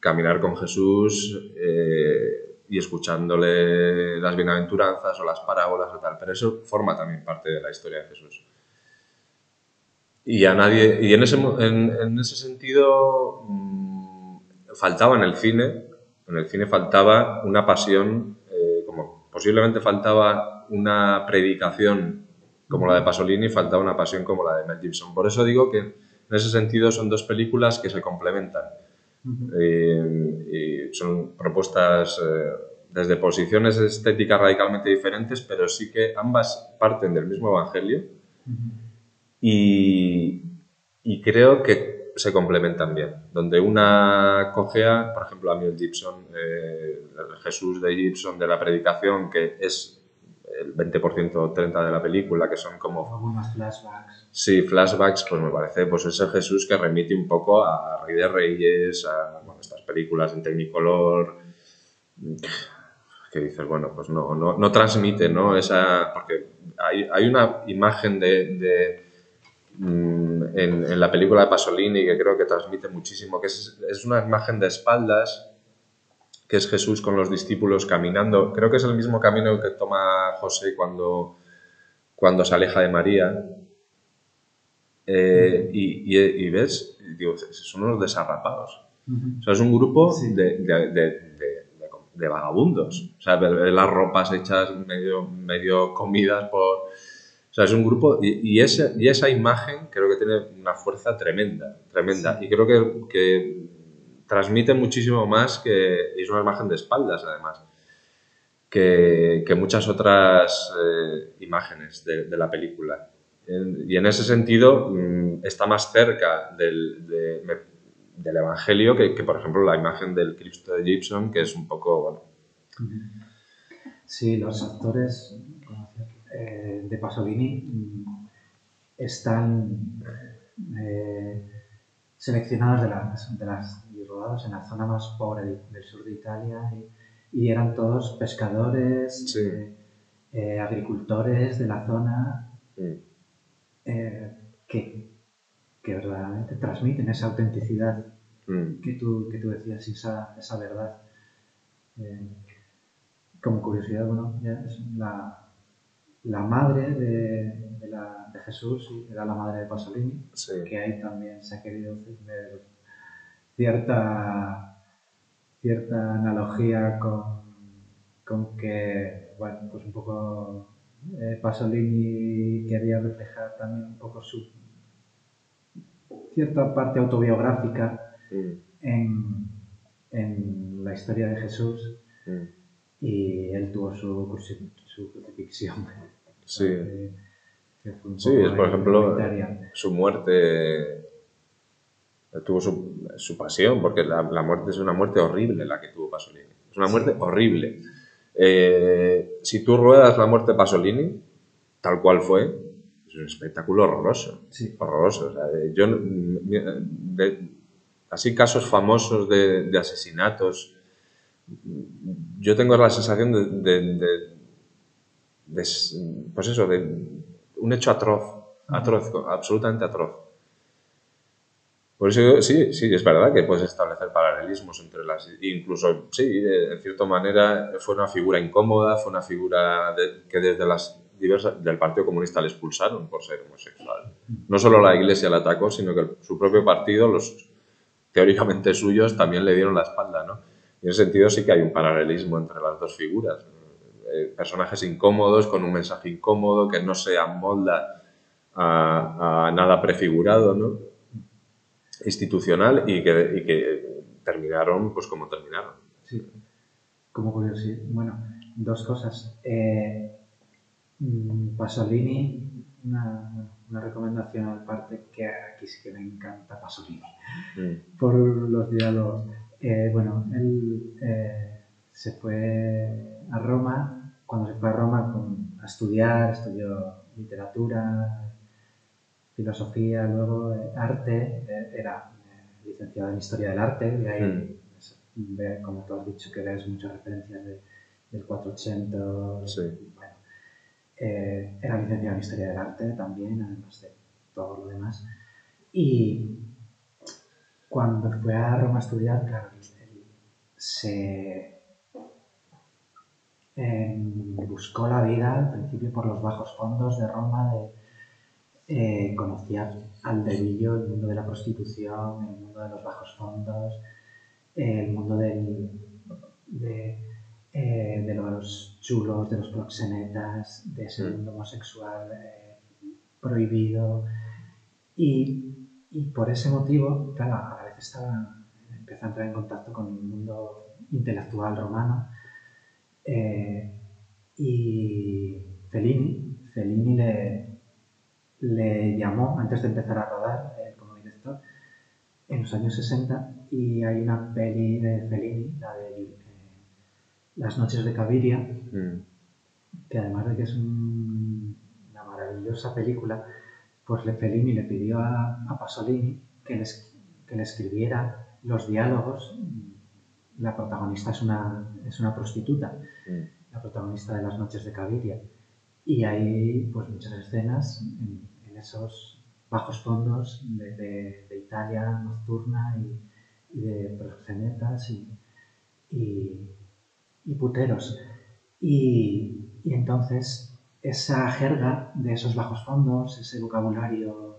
caminar con Jesús eh, y escuchándole las bienaventuranzas o las parábolas o tal, pero eso forma también parte de la historia de Jesús. Y a nadie, y en ese, en, ese sentido mmm, faltaba en el cine, en el cine faltaba una pasión, eh, como posiblemente faltaba una predicación como la de Pasolini, faltaba una pasión como la de Mel Gibson. Por eso digo que en ese sentido son dos películas que se complementan. Eh, y son propuestas eh, desde posiciones estéticas radicalmente diferentes, pero sí que ambas parten del mismo evangelio y, y, creo que se complementan bien. Donde una cogea, por ejemplo, a Mel Gibson, eh, Jesús de Gibson de la predicación, que es el 20% o 30% de la película, que son como... Algunos flashbacks. Sí, flashbacks, pues me parece pues ese Jesús que remite un poco a Rey de Reyes, a bueno, estas películas en Technicolor, que dices, bueno, pues no, no, no transmite, ¿no? Esa, porque hay, hay una imagen de, de mm, en, en, la película de Pasolini que creo que transmite muchísimo, que es, es una imagen de espaldas que es Jesús con los discípulos caminando. Creo que es el mismo camino que toma José cuando, cuando se aleja de María. Eh, y, y, ves, digo, son unos desarrapados. O sea, es un grupo de, de, de, vagabundos. O sea, las ropas hechas medio, medio comidas por... O sea, es un grupo y, y, ese, y esa imagen creo que tiene una fuerza tremenda, tremenda. Y creo que, que transmite muchísimo más que es una imagen de espaldas además que, que muchas otras eh, imágenes de, de, la película y en ese sentido mm, está más cerca del, de, del Evangelio que, que, por ejemplo la imagen del Cristo de Gibson que es un poco bueno. Sí los actores eh, de Pasolini mm, están eh, seleccionados de las, de las rodados en la zona más pobre del sur de Italia y, eran todos pescadores, eh, eh, agricultores de la zona eh, que, que, verdaderamente transmiten esa autenticidad mm. que, tú, que tú decías y esa, esa verdad. como curiosidad, bueno, es la, la madre de, de, la, de, Jesús era la madre de Pasolini, que ahí también se ha querido ver cierta, cierta analogía con, con que, bueno, pues un poco eh, Pasolini quería reflejar también un poco su cierta parte autobiográfica en, en, la historia de Jesús y él tuvo su, su crucifixión. Sí. sí, es por ejemplo su muerte tuvo su, su pasión, porque la, la, muerte es una muerte horrible la que tuvo Pasolini. Es una muerte horrible. Eh, si tú ruedas la muerte de Pasolini, tal cual fue, es un espectáculo horroroso. Sí. Horroroso. O sea, yo, de, así casos famosos de, de, asesinatos, yo tengo la sensación de, de, pues eso, de un hecho atroz, atroz, absolutamente atroz. Por eso sí, sí, es verdad que puedes establecer paralelismos entre las... Incluso, sí, en cierta manera fue una figura incómoda, fue una figura que desde las diversas... del Partido Comunista le expulsaron por ser homosexual. No solo la Iglesia le atacó, sino que su propio partido, los teóricamente suyos, también le dieron la espalda, ¿no? Y en ese sentido sí que hay un paralelismo entre las dos figuras. Eh, personajes incómodos, con un mensaje incómodo, que no se amolda a, a nada prefigurado, ¿no? Institucional y que, y que terminaron pues como terminaron. Sí, como curiosidad. Bueno, dos cosas. Eh, mm, Pasolini, una, una recomendación al parte que aquí sí que me encanta Pasolini, Mm, por los diálogos. Eh, bueno, él eh, se fue a Roma, cuando se fue a Roma con- a estudiar, estudió literatura, filosofía, luego eh, arte, eh, era eh, licenciado en historia del arte, y ahí, Mm. pues, ve, como tú has dicho, que ves muchas referencias de- del 480, Sí. bueno, era licenciado en historia del arte también, además de todo lo demás. Y cuando fue a Roma a estudiar, claro, él se em, buscó la vida al principio por los bajos fondos de Roma, de, eh, conocía al dedillo el mundo de la prostitución, el mundo de los bajos fondos, eh, el mundo del, de, eh, de los chulos, de los proxenetas, de ese Mm. mundo homosexual eh, prohibido. Y, y por ese motivo, claro, a la vez estaba, empezó a entrar en contacto con el mundo intelectual romano. y Fellini, Fellini le, le llamó antes de empezar a rodar eh, como director en los años 60 y hay una peli de Fellini, la de eh, Las noches de Caviria, mm, que además de que es un- una maravillosa película, pues le Fellini le pidió a, a Pasolini que le, que le escribiera los diálogos. La protagonista es una, es una prostituta, mm. la protagonista de Las noches de Caviria. Y hay pues muchas escenas en, en esos bajos fondos de, de- de Italia nocturna y, y de proxenetas y, y, y puteros. Y, y entonces esa jerga de esos bajos fondos, ese vocabulario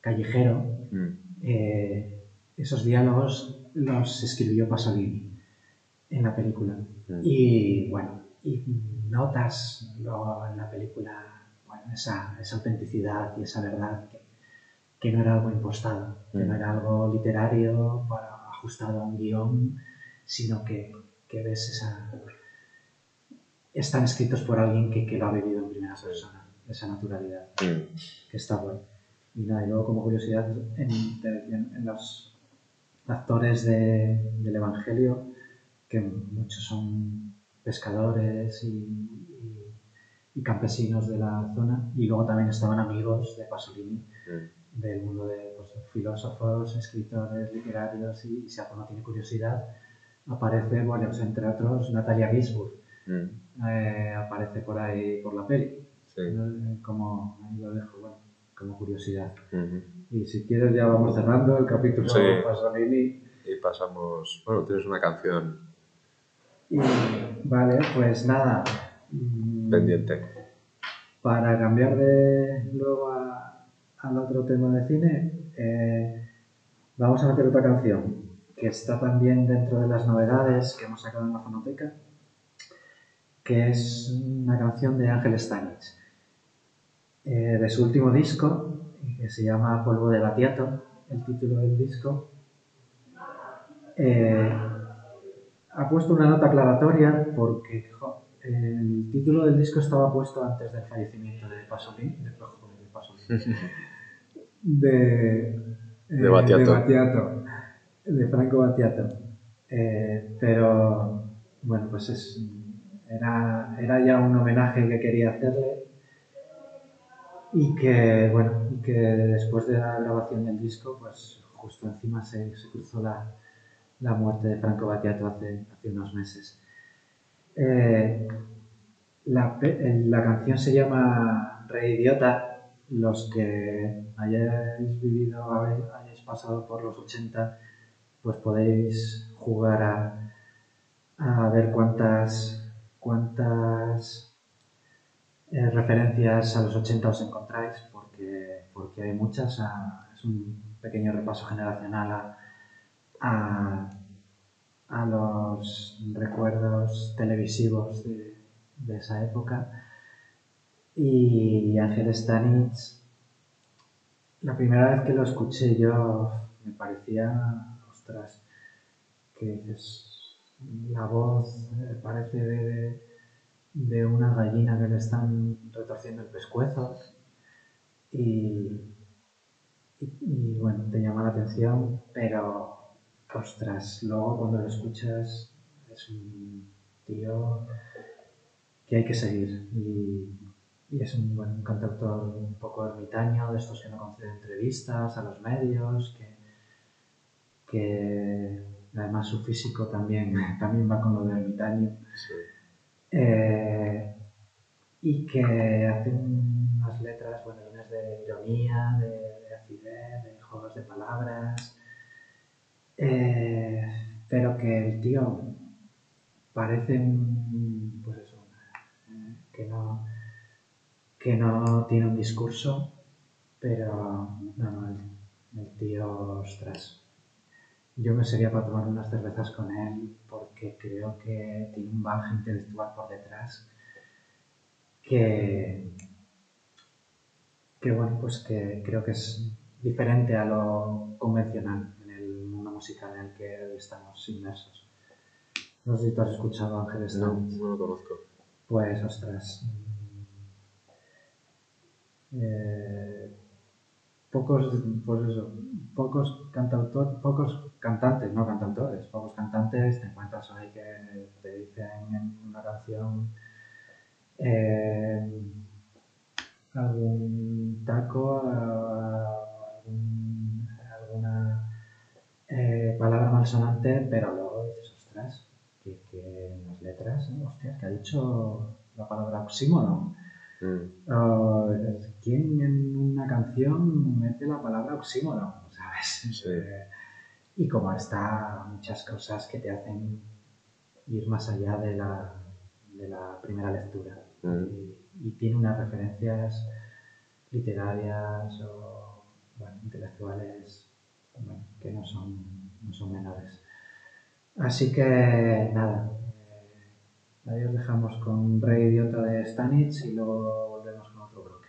callejero, Mm, eh, esos diálogos los escribió Pasolini en la película. mm. Y bueno, y notas luego en la película esa, esa autenticidad y esa verdad que, que no era algo impostado, que no Mm. era algo literario para, ajustado a un guion, sino que, que ves esa... Están escritos por alguien que, que lo ha vivido en primera persona, esa naturalidad Mm, que está bueno. Y nada, y luego como curiosidad, en, en- en los actores de- del Evangelio, que muchos son pescadores y, y- campesinos de la zona, y luego también estaban amigos de Pasolini, mm. del mundo de pues, filósofos, escritores, literarios, y, y si alguno tiene curiosidad, aparece, bueno, pues, entre otros, Natalia Gisburg, Mm, eh, aparece por ahí por la peli. sí. Eh, Como, ahí lo dejo, bueno, como curiosidad. Y si quieres ya vamos cerrando el capítulo Sí. Pasolini. Y pasamos. Bueno, tienes una canción Y vale, pues nada. Mm, pendiente. Para cambiar de luego a- al otro tema de cine, eh, vamos a meter otra canción que está también dentro de las novedades que hemos sacado en la fonoteca, que es una canción de Ángel Stanich, eh, de su último disco, que se llama Polvo de Batiato, el título del disco. Eh, ha puesto una nota aclaratoria porque jo, el título del disco estaba puesto antes del fallecimiento de Pasolini, de, Pasolini, de, eh, De Battiato. de Franco Battiato. Eh, pero bueno, pues es, era, era ya un homenaje que quería hacerle y que bueno, y que después de la grabación del disco, pues justo encima se, se cruzó la, la muerte de Franco Battiato hace, hace unos meses. Eh, la, la canción se llama Rey Idiota. Los que hayáis vivido, hayáis pasado por los 80, pues podéis jugar a, a ver cuántas, cuántas eh, referencias a los 80 os encontráis, porque, porque hay muchas. a- es un pequeño repaso generacional a, a los recuerdos televisivos de, de esa época. Y Ángel Stanich, la primera vez que lo escuché yo me parecía, ostras, que dices, la voz eh, parece de, de una gallina que le están retorciendo el pescuezo y, y, bueno, te llama la atención, pero ostras, luego cuando lo escuchas es un tío que hay que seguir y, es un, buen cantautor un poco ermitaño, de estos que no concede entrevistas a los medios, que, que además su físico también, también va con lo de ermitaño. Eh, y que hace unas letras, bueno, llenas de ironía, de, de acidez, de juegos de palabras, eh, pero que el tío parece pues eso, que no, que no tiene un discurso, pero no, no, el, tío, ostras, yo me sería para tomar unas cervezas con él porque creo que tiene un baje intelectual por detrás que, que bueno, pues que creo que es diferente a lo convencional musical en el que estamos inmersos. No sé si tú has escuchado Ángeles No, no lo conozco. Pues, ostras. Eh, pocos, pues eso, pocos cantautores, pocos cantantes, no cantautores, pocos cantantes te encuentras ahí que te dicen en una canción eh, algún taco, eh, palabra malsonante, pero luego dices, ostras, que, que en las letras, ¿no? hostia, que ha dicho la palabra oxímono. Mm. ¿Quién en una canción mete la palabra oxímono? ¿Sabes? Sí. Eh, y como está muchas cosas que te hacen ir más allá de la, de la primera lectura. Mm. Y, y tiene unas referencias literarias o bueno, intelectuales que no son, no son menores. Así que nada, eh, ahí os dejamos con Rey Idiota de Stanitz y luego volvemos con otro bloque.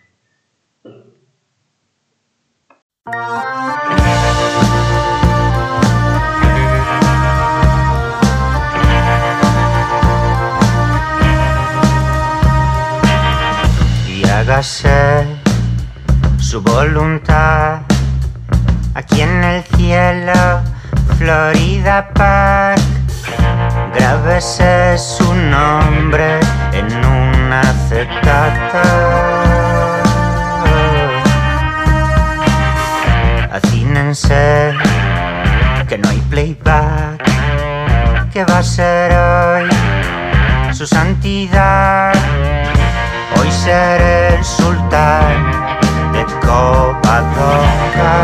y hágase su voluntad aquí en el cielo, Florida Park. Grábese su nombre en una acetato. Acínense que no hay playback. que va a ser hoy su santidad? Hoy seré el sultán de Covadonga.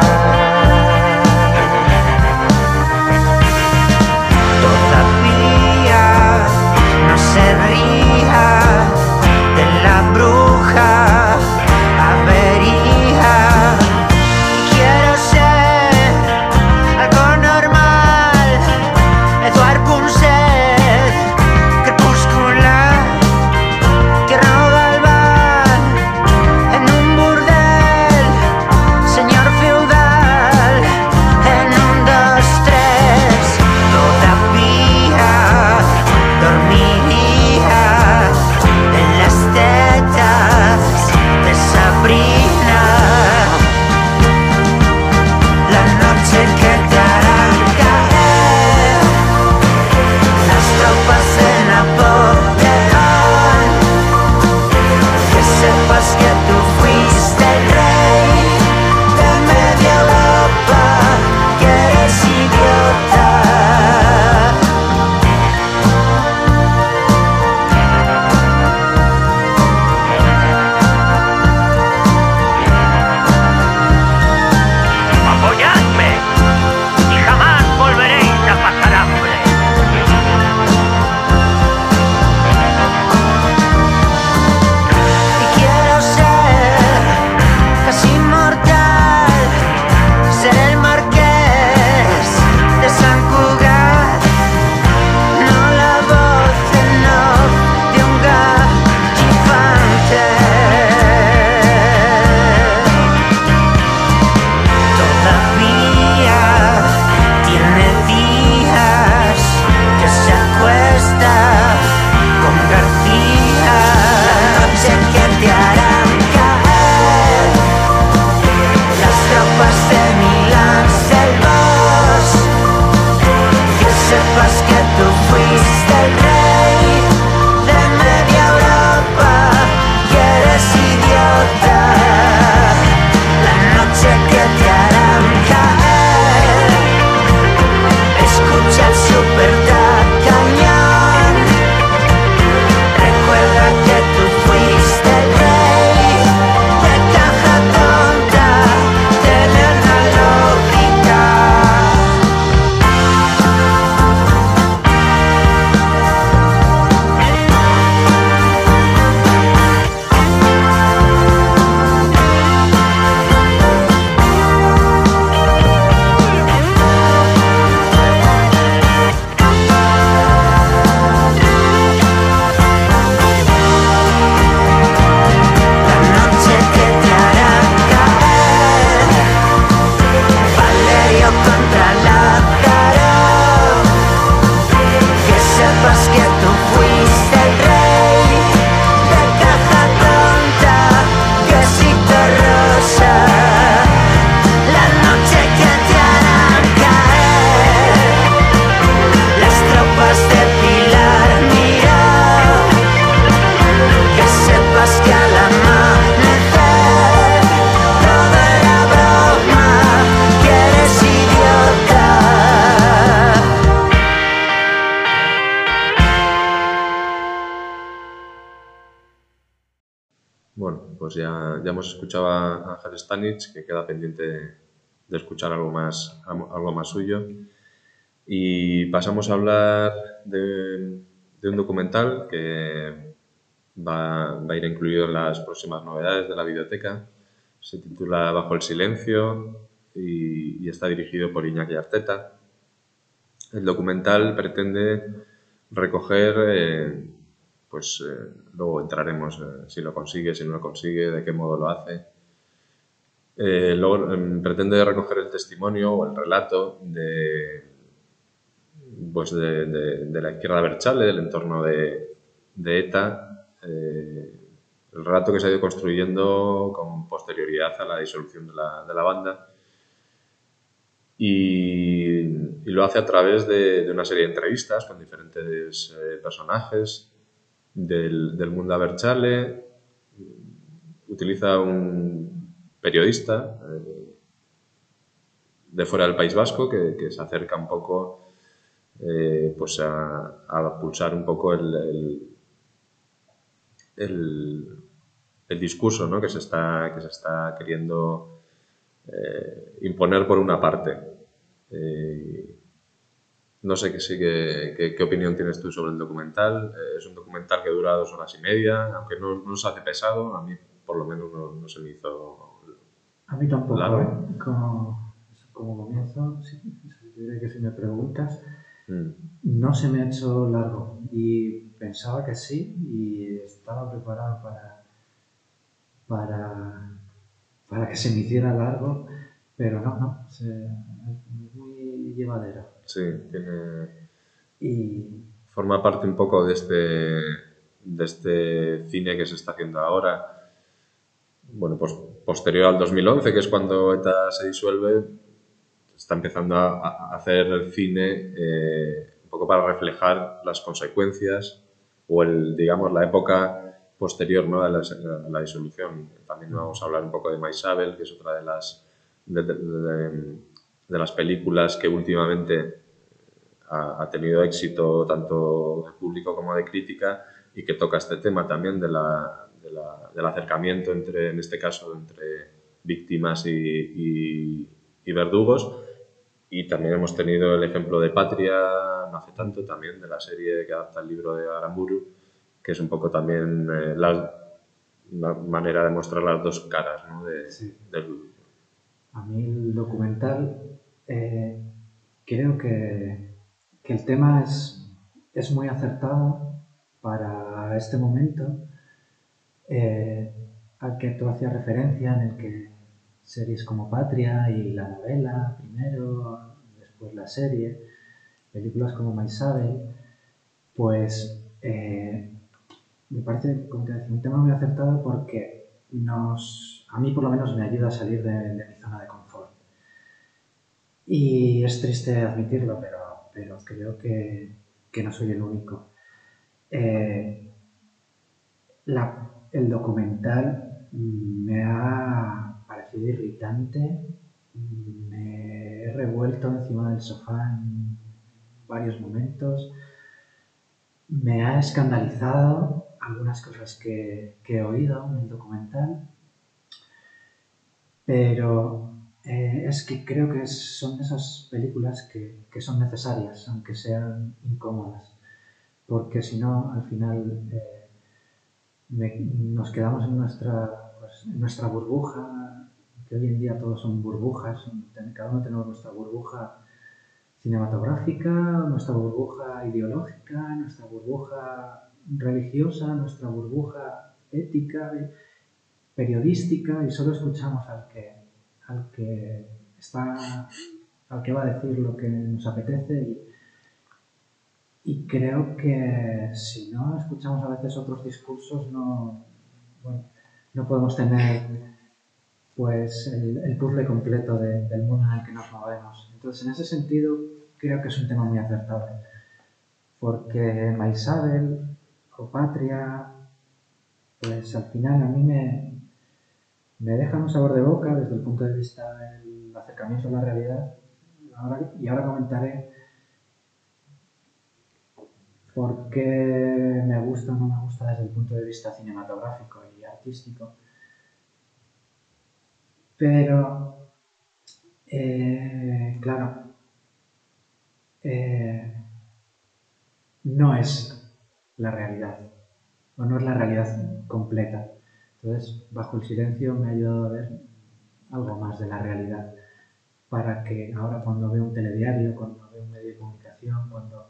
Escuchado a Ángel Stanich, que queda pendiente de escuchar algo más, algo más suyo. Y pasamos a hablar de, de un documental que va, va, a ir incluido en las próximas novedades de la biblioteca. Se titula Bajo el Silencio y, y está dirigido por Iñaki Arteta. El documental pretende recoger eh, pues eh, luego entraremos eh, si lo consigue, si no lo consigue, de qué modo lo hace. Eh, luego em, pretende recoger el testimonio o el relato de, pues de, de, la izquierda Berchale, del entorno de, ETA, el relato que se ha ido construyendo con posterioridad a la disolución de la, banda. Y, lo hace a través de, una serie de entrevistas con diferentes personajes, del, del mundo Aberchale, utiliza un periodista eh, de fuera del País Vasco que, se acerca un poco eh, pues a, pulsar un poco el, el, discurso ¿no? que, se está, que se está queriendo eh, imponer por una parte. No sé qué, sí, qué, qué, qué, opinión tienes tú sobre el documental. Eh, es un documental que dura dos horas y media, aunque no, no se hace pesado, a mí por lo menos no, no se me hizo. A mí tampoco, ¿eh? como, como, comienzo, diré que si me preguntas, mm. no se me ha hecho largo y pensaba que sí y estaba preparado para, para, para que se me hiciera largo, pero no, no, se, es muy llevadero. Sí, tiene... Y... Forma parte un poco de este, de este cine que se está haciendo ahora. Bueno, pues posterior al 2011, que es cuando ETA se disuelve, está empezando a, a hacer el cine eh, un poco para reflejar las consecuencias o el, digamos, la época posterior ¿no? a, la, a la disolución. También vamos a hablar un poco de Maisabel, que es otra de las, de, de, de, de las películas que últimamente ha, ha, tenido éxito tanto de público como de crítica y que toca este tema también de la, la, del acercamiento entre, en este caso, entre víctimas y, y, y, verdugos. Y también hemos tenido el ejemplo de Patria, no hace tanto, también de la serie que adapta el libro de Aramburu, que es un poco también eh, la, la, manera de mostrar las dos caras ¿no? de, sí. del... A mí el documental eh, creo que, que, el tema es, es muy acertado para este momento eh, al que tú hacías referencia, en el que series como Patria y la novela primero, después la serie, películas como Maisabel, pues eh, me parece como te decía, un tema muy acertado porque nos, a mí por lo menos me ayuda a salir de, mi zona de confort. Y es triste admitirlo, pero, pero creo que, que no soy el único. Eh, el documental me ha parecido irritante, me he revuelto encima del sofá en varios momentos, me ha escandalizado algunas cosas que he oído en el documental, pero eh, es que creo que son esas películas que, que son necesarias, aunque sean incómodas, porque si no, al final eh, nos quedamos en nuestra, pues, en nuestra burbuja, que hoy en día todos son burbujas, cada uno tenemos nuestra burbuja cinematográfica, nuestra burbuja ideológica, nuestra burbuja religiosa, nuestra burbuja ética, periodística, y solo escuchamos al que al que está, al que va a decir lo que nos apetece y, y creo que si no escuchamos a veces otros discursos no, no podemos tener pues el, el puzzle completo de, del mundo en el que nos movemos. Entonces, en ese sentido, creo que es un tema muy acertado, porque Maisabel o Patria, pues al final a mí me, me deja un sabor de boca desde el punto de vista del acercamiento a la realidad. Y ahora comentaré por qué me gusta o no me gusta desde el punto de vista cinematográfico y artístico. Pero, eh, claro, eh, no es la realidad, o no es la realidad completa. Entonces, bajo el silencio me ha ayudado a ver algo más de la realidad, para que ahora cuando veo un telediario, cuando veo un medio de comunicación, cuando,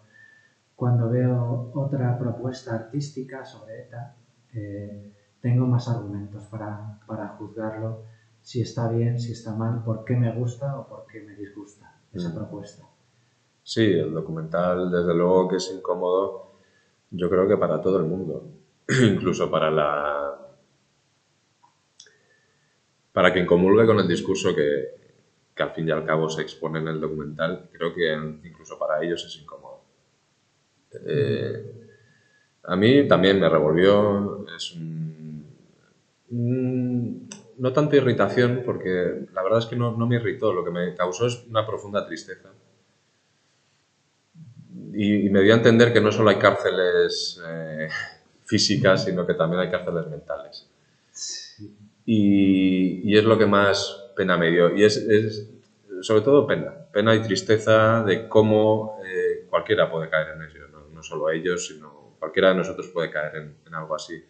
cuando veo otra propuesta artística sobre ETA, eh, tengo más argumentos para, para juzgarlo si está bien, si está mal, por qué me gusta o por qué me disgusta esa Mm. propuesta. Sí, el documental, desde luego que es incómodo, yo creo que para todo el mundo, incluso para la... Para quien comulgue con el discurso que, que al fin y al cabo se expone en el documental, creo que incluso para ellos es incómodo. Eh, a mí también me revolvió, es un- no tanta irritación, porque la verdad es que no, me irritó, lo que me causó es una profunda tristeza. Y, y me dio a entender que no solo hay cárceles eh, físicas, sino que también hay cárceles mentales. Y, y es lo que más pena me dio. Y es, es sobre todo pena. Pena y tristeza de cómo eh, cualquiera puede caer en ello. No, no solo ellos, sino cualquiera de nosotros puede caer en, en algo así.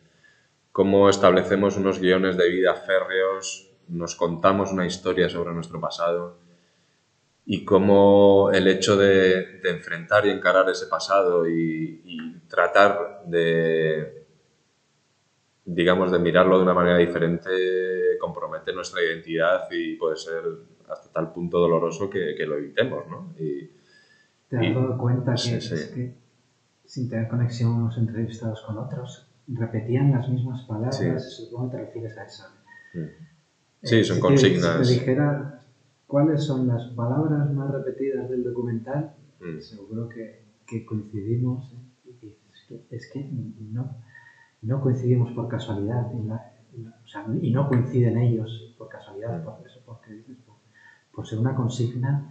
Cómo establecemos unos guiones de vida férreos, nos contamos una historia sobre nuestro pasado y cómo el hecho de, de enfrentar y encarar ese pasado y, y tratar de, digamos, de mirarlo de una manera diferente compromete nuestra identidad y puede ser hasta tal punto doloroso que, que lo evitemos, ¿no? Y, ¿Te has Y- dado cuenta que, sí, sí. es que sin tener conexión unos entrevistados con otros, repetían las mismas palabras? Sí. Supongo que te refieres a eso. Sí, Eh, son si te- consignas. Si te dijera cuáles son las palabras más repetidas del documental, Mm. seguro que, que coincidimos. ¿eh? Y es que, es que no, no coincidimos por casualidad. en la- en la- o sea, y no coinciden ellos por casualidad, por eso, porque dices, por, por ser una consigna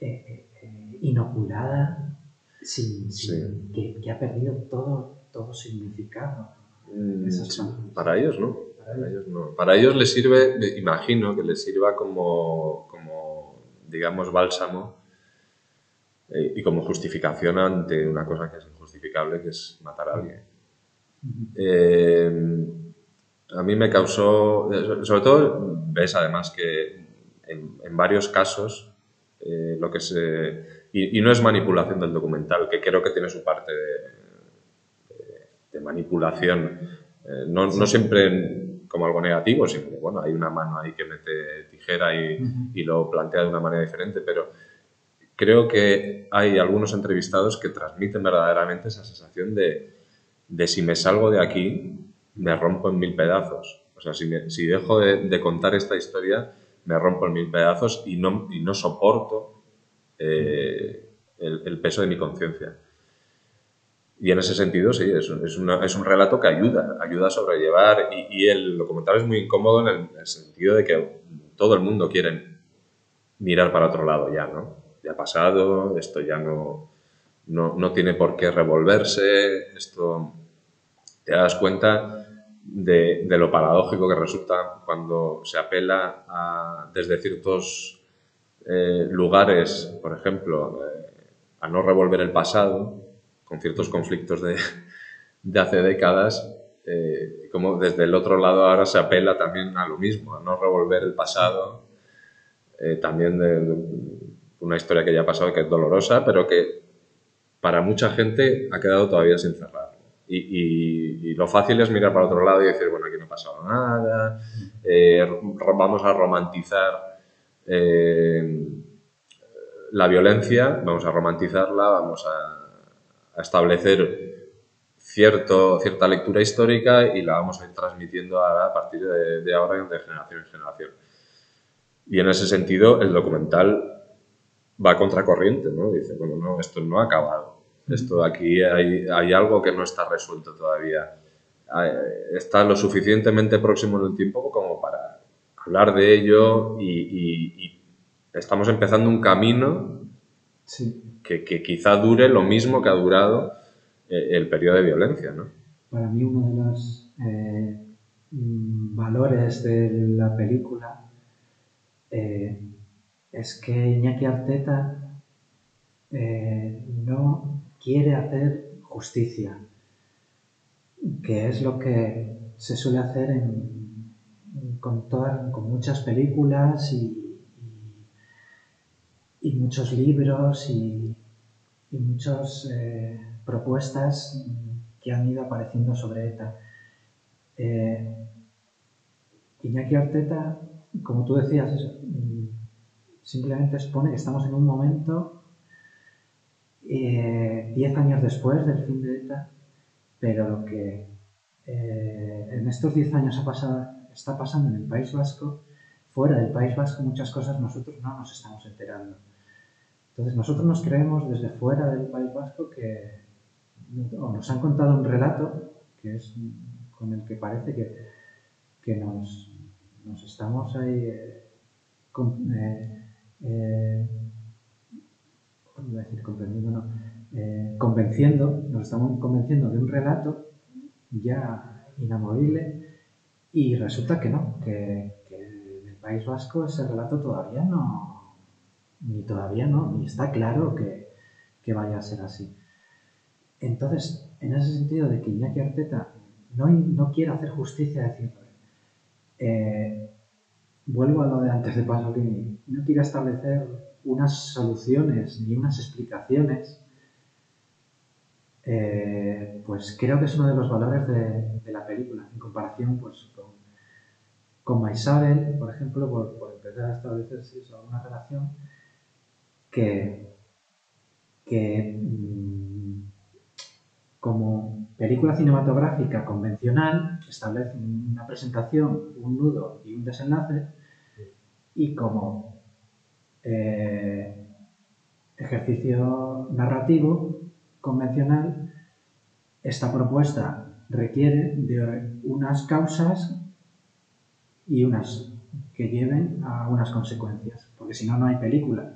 eh, eh, eh, inoculada, sin, sin- que, que ha perdido todo, todo significado. Mm, sí, Para ellos no. Para Para ellos no. Para ellos les sirve, me imagino que les sirva como, como digamos, bálsamo eh, y como justificación ante una cosa que es injustificable, que es matar a alguien. Eh, a mí me causó, eh, so- sobre todo, ves además que en, en varios casos eh, lo que se... Y, y no es manipulación del documental, que creo que tiene su parte de, de- de manipulación, eh, no, no siempre como algo negativo, siempre, bueno, hay una mano ahí que mete tijera y, y lo plantea de una manera diferente, pero creo que hay algunos entrevistados que transmiten verdaderamente esa sensación de, de si me salgo de aquí, me rompo en mil pedazos. O sea, si, me- si dejo de, contar esta historia, me rompo en mil pedazos y no, y no soporto eh, el, peso de mi conciencia. Y en ese sentido, sí, es un, es un relato que ayuda, ayuda a sobrellevar. Y, y el documental es muy incómodo en el, en el sentido de que todo el mundo quiere mirar para otro lado ya, ¿no? Ya ha pasado, esto ya no, no, no tiene por qué revolverse, esto te das cuenta de, de lo paradójico que resulta cuando se apela a, desde ciertos eh, lugares, por ejemplo, eh, a no revolver el pasado, con ciertos conflictos de, de hace décadas, eh, como desde el otro lado ahora se apela también a lo mismo, a no revolver el pasado, eh, también de, de una historia que ya ha pasado que es dolorosa, pero que para mucha gente ha quedado todavía sin cerrar. Y, y- y lo fácil es mirar para otro lado y decir, bueno, aquí no ha pasado nada, eh, vamos a romantizar eh, la violencia, vamos a romantizarla, vamos a, a establecer cierto, cierta lectura histórica y la vamos a ir transmitiendo a partir de, de ahora de generación en generación. Y en ese sentido, el documental va contracorriente, ¿no? Dice, bueno, no, esto no ha acabado. Esto aquí hay, hay algo que no está resuelto todavía. Está lo suficientemente próximo en el tiempo como para hablar de ello y, y- y estamos empezando un camino Sí. que, que quizá dure lo mismo que ha durado eh, el periodo de violencia, ¿no? Para mí uno de los eh, mm, valores de la película eh, es que Iñaki Arteta no quiere hacer justicia, que es lo que se suele hacer con, con muchas películas y, y, muchos libros y, muchas eh, propuestas que han ido apareciendo sobre ETA. Eh, Iñaki Arteta, como tú decías, mm, simplemente expone que estamos en un momento, eh, diez años después del fin de ETA, pero lo que eh, en estos 10 años ha pasado, está pasando en el País Vasco, fuera del País Vasco muchas cosas nosotros no nos estamos enterando. Entonces nosotros nos creemos desde fuera del País Vasco que o nos han contado un relato que es con el que parece que, que nos, nos, estamos ahí eh, eh, eh decir comprendiendo, no, convenciendo, nos estamos convenciendo de un relato ya inamovible y resulta que no, que, en el País Vasco ese relato todavía no, ni todavía no, ni está claro que, vaya a ser así. Entonces, en ese sentido de que Iñaki Arteta no, no quiere hacer justicia, decir, eh, vuelvo a lo de antes de Pasolini, no quiere establecer unas soluciones ni unas explicaciones eh, pues creo que es uno de los valores de, la película, en comparación pues, con, con Maisabel, por ejemplo, por, empezar a establecer si alguna relación que, que mm, como película cinematográfica convencional establece una presentación, un nudo y un desenlace, y como eh, ejercicio narrativo convencional, esta propuesta requiere de unas causas y unas que lleven a unas consecuencias, porque si no, no hay película.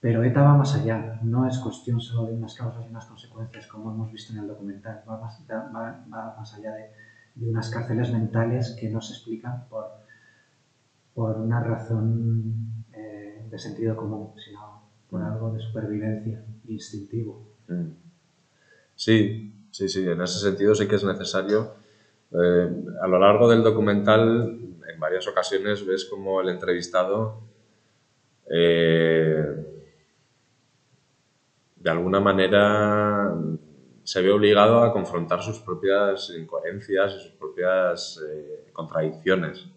Pero ETA va más allá, no es cuestión solo de unas causas y unas consecuencias, como hemos visto en el documental, va más, allá de, unas cárceles mentales que no se explican por, por una razón eh, de sentido común, sino por algo de supervivencia instintivo. Mm. Sí, sí, sí, en ese sentido sí que es necesario. Eh, a lo largo del documental, en varias ocasiones ves como el entrevistado eh, de alguna manera se ve obligado a confrontar sus propias incoherencias y sus propias eh, contradicciones.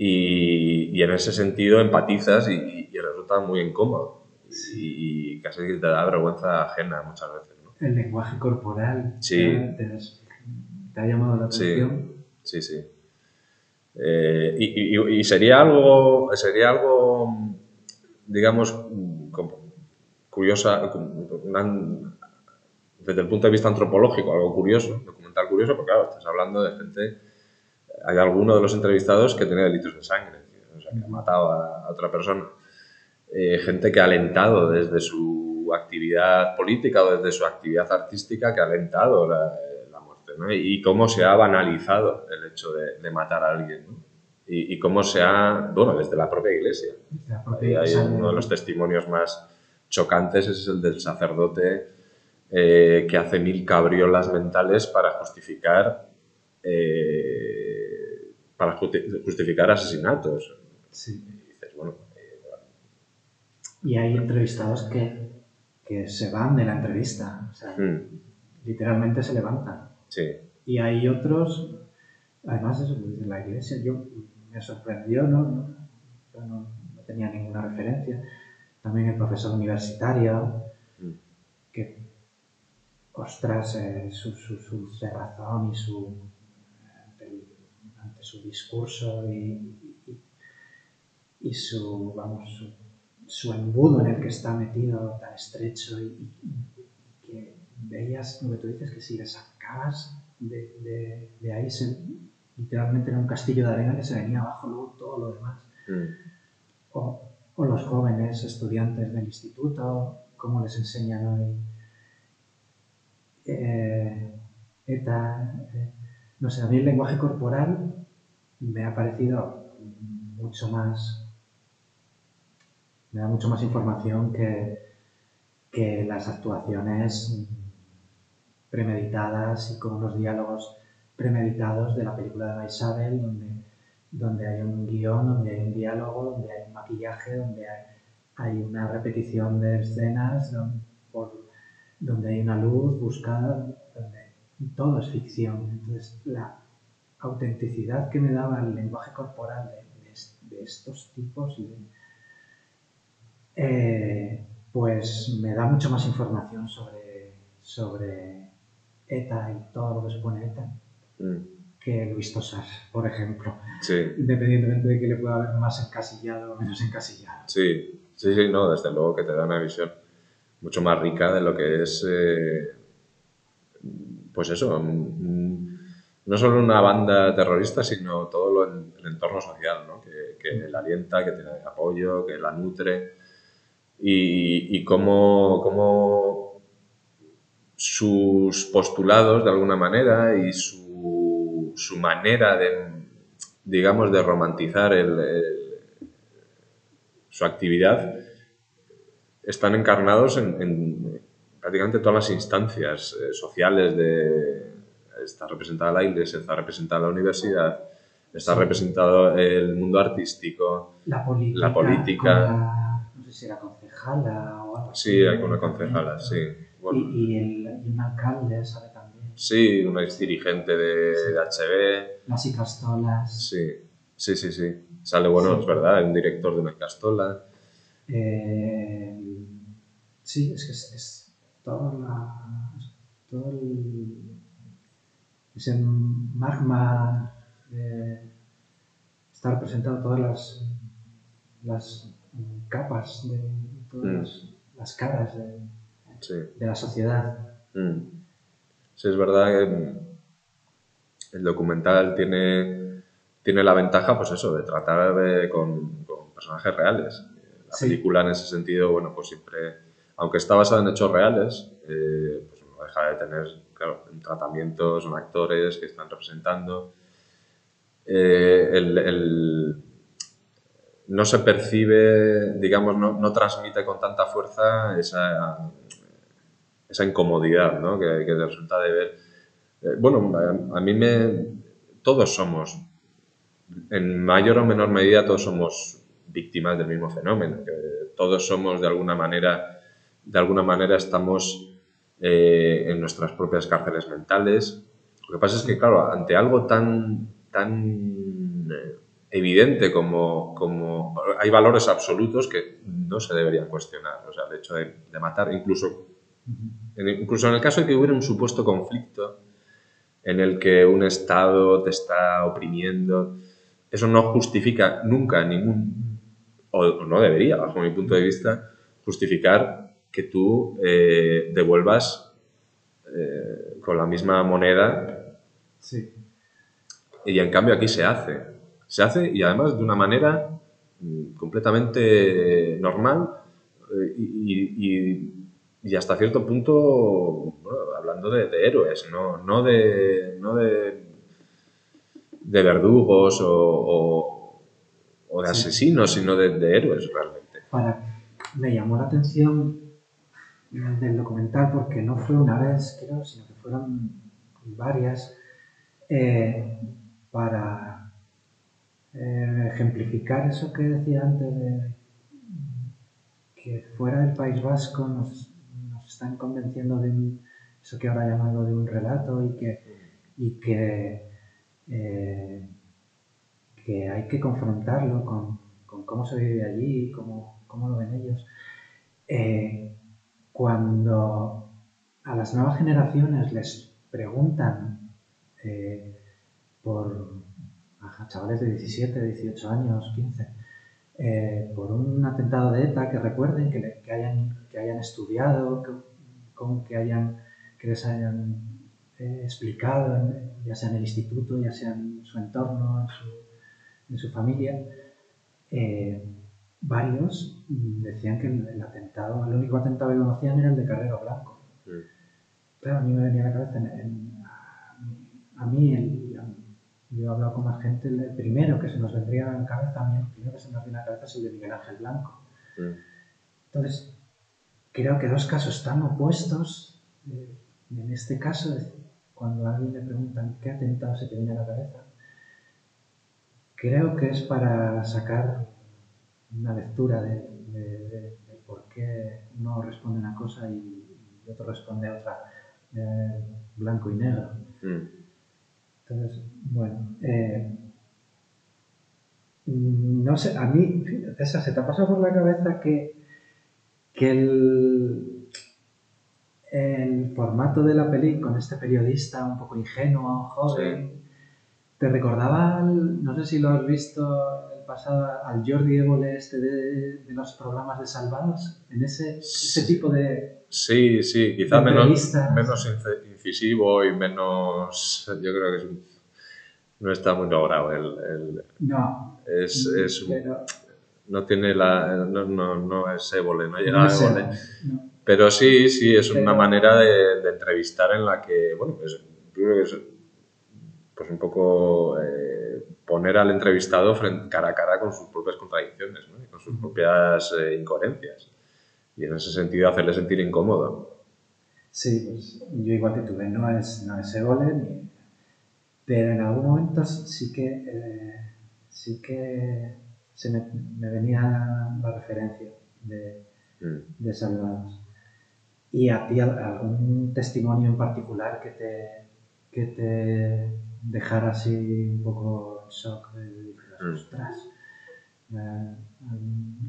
Y, en ese sentido empatizas y, y resulta muy incómodo y casi te da vergüenza ajena muchas veces. El lenguaje corporal sí. te, ha llamado la atención. Sí, sí. Eh, y, sería algo, sería algo, digamos, curiosa, desde el punto de vista antropológico, algo curioso, documental curioso, porque claro, estás hablando de gente, hay alguno de los entrevistados que tiene delitos de sangre, o sea, que ha matado a otra persona. Eh, gente que ha alentado desde su actividad política o desde su actividad artística, que ha alentado la, muerte, ¿no? Y cómo se ha banalizado el hecho de, matar a alguien, ¿no? y, cómo se ha, bueno, desde la propia iglesia. hay uno de los testimonios más chocantes es el del sacerdote eh, que hace mil cabriolas mentales para justificar eh, para justificar asesinatos. Sí. Y hay entrevistados que, que se van de la entrevista, o sea, hmm. literalmente se levantan. Sí. Y hay otros, además eso de la iglesia, yo me sorprendió, ¿no? Yo no, tenía ninguna referencia. También el profesor universitario, hmm. que, ostras, eh, su, su, su, cerrazón y su, su discurso y, y, y su, vamos, su su embudo en el que está metido tan estrecho y, que veías, como tú dices, que si le sacabas de, de, ahí, literalmente era un castillo de arena que se venía abajo luego todo lo demás. Mm. O, o, los jóvenes estudiantes del instituto cómo les enseñan hoy. Eh, ETA, eh, no sé, a mí el lenguaje corporal me ha parecido mucho más, me da mucho más información que, que las actuaciones premeditadas y con unos diálogos premeditados de la película de Isabel, donde, donde hay un guion, donde hay un diálogo, donde hay un maquillaje, donde hay, una repetición de escenas, donde, donde hay una luz buscada, donde todo es ficción. Entonces, la autenticidad que me daba el lenguaje corporal de, estos tipos, eh, pues me da mucho más información sobre, sobre ETA y todo lo que supone ETA mm. que Luis Tosar, por ejemplo. Independientemente de que le pueda haber más encasillado o menos encasillado. Sí, sí, sí, no, desde luego que te da una visión mucho más rica de lo que es, eh, pues eso, no solo una banda terrorista, sino todo el entorno social, que, la alienta, que tiene apoyo, que la nutre. Y, y cómo, sus postulados, de alguna manera, y su, manera de, digamos, de romantizar su actividad están encarnados en, prácticamente todas las instancias eh, sociales de está representada la iglesia, está representada la universidad, está representado el mundo artístico, la política, la política. no sé si era concejala o algo Sí, hay una concejala, sí. y, el, y un alcalde, ¿sabe también? Sí, una ex dirigente de, HB. Las Icastolas. Sí, sí, sí, sí. Sale, bueno, es verdad, un director de una Icastola. Eh, sí, es que es, es toda la, todo el, ese magma de está representado todas las, las capas de todas mm. las, caras de, de la sociedad. Mm. Sí, es verdad que el documental tiene, tiene la ventaja, pues eso, de tratar con, personajes reales. La película en ese sentido, bueno, pues siempre, aunque está basada en hechos reales, eh, pues no deja de tener claro, un tratamiento, son actores que están representando. Eh, el, no se percibe, digamos, no, no, transmite con tanta fuerza esa, esa incomodidad ¿no? que, que, resulta de ver. Eh, bueno, a, mí me. Todos somos, en mayor o menor medida, todos somos víctimas del mismo fenómeno. Todos somos, de alguna manera, de alguna manera estamos eh, en nuestras propias cárceles mentales. Lo que pasa es que, claro, ante algo tan, tan eh, evidente como, como hay valores absolutos que no se deberían cuestionar. O sea, el hecho de, matar, incluso incluso en el caso de que hubiera un supuesto conflicto en el que un Estado te está oprimiendo, eso no justifica nunca ningún, o no debería, bajo mi punto de vista, justificar que tú eh, devuelvas eh, con la misma moneda. Sí. Y en cambio aquí se hace. Se hace y además de una manera mm, completamente normal eh, y, hasta cierto punto, hablando de, héroes, no, no, de, no de, de verdugos o, o, de asesinos, sino de, de, héroes realmente. Para, me llamó la atención del documental porque no fue una vez, creo, sino que fueron varias, eh, para eh, ejemplificar eso que decía antes de que fuera del País Vasco nos, están convenciendo de eso que ahora llamado de un relato y que, y que, eh, que hay que confrontarlo con, cómo se vive allí, cómo, cómo lo ven ellos cuando a las nuevas generaciones les preguntan eh, por a chavales de 17, 18 años, 15, eh, por un atentado de ETA que recuerden, que, hayan, que hayan estudiado, que, hayan, que les hayan eh, explicado, ya sea en el instituto, ya sea en su entorno, en su, familia, varios mm, decían que el, el atentado, el único atentado que conocían era el de Carrero Blanco. Claro, a mí me venía a la cabeza, en- en- a mí, el- yo he hablado con más gente, el primero que se nos vendría a la cabeza, a mí el primero que se nos viene a la cabeza es el de Miguel Ángel Blanco. Entonces, creo que dos casos tan opuestos, eh, en este caso, cuando a alguien le preguntan qué atentado se te viene a la cabeza, creo que es para sacar una lectura de, de- de- de por qué uno responde una cosa y, y otro responde otra, eh, blanco y negro. Mm. Entonces, bueno, eh, no sé, a mí, César, ¿se te ha pasado por la cabeza que, que el, el formato de la peli con este periodista un poco ingenuo, joven, te recordaba, al- no sé si lo has visto pasado, al Jordi Évole este de, de los programas de Salvados, en ese, ese tipo de... Sí, sí, quizá menos, menos incisivo y menos. Yo creo que es un- no está muy logrado. El, el- No, es, es un- pero... no tiene la. No, no, no es Évole, no llega no a Évole. no. Pero sí, sí, es una manera de, de entrevistar en la que, bueno, pues, yo creo que es pues un poco eh, poner al entrevistado frente, cara a cara con sus propias contradicciones ¿no? y con sus propias eh, incoherencias. Y en ese sentido hacerle sentir incómodo. Sí, pues yo igual que tú, ¿ves? no es, no es ni- pero en algún momento sí que, eh, sí que se me, me venía la referencia de, Mm. de Salvados. ¿Y a ti al- algún testimonio en particular que te, que te dejara así un poco en shock? De, Mm. ostras, eh,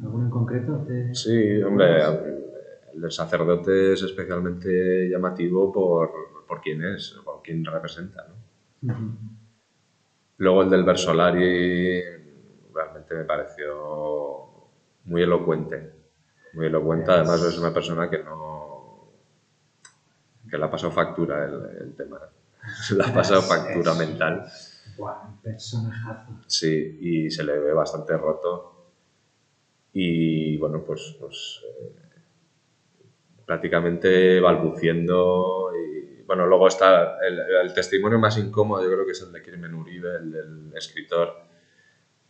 ¿Alguno en concreto? Te, Sí, hombre, el del sacerdote es especialmente llamativo por, por quién es, por quién representa. ¿no? Luego el del Versolari realmente me pareció muy elocuente. Muy elocuente, además es una persona que no. que le ha pasado factura el, el tema. Le ha pasado factura es- mental. Personajazo. Sí, y se le ve bastante roto. Y bueno, pues, pues eh, prácticamente balbuciendo. Y bueno, luego está el, el testimonio más incómodo, yo creo que es el de Crimen Uribe, el del escritor,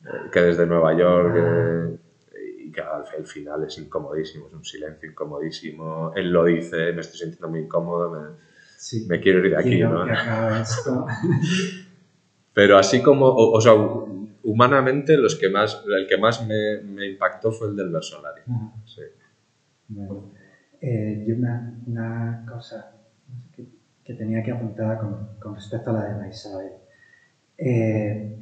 eh, que desde Nueva York. eh, y que al final es incomodísimo, es un silencio incomodísimo. Él lo dice, me estoy sintiendo muy incómodo, me, Sí. me quiero ir de aquí, ¿no? que acabe esto. Pero así como, o, o sea, humanamente los que más, el que más me, me impactó fue el del Versolari. Ajá. Sí. Bueno, eh, y una, una cosa que, que tenía que apuntada con, con respecto a la de Ana Isabel. Eh,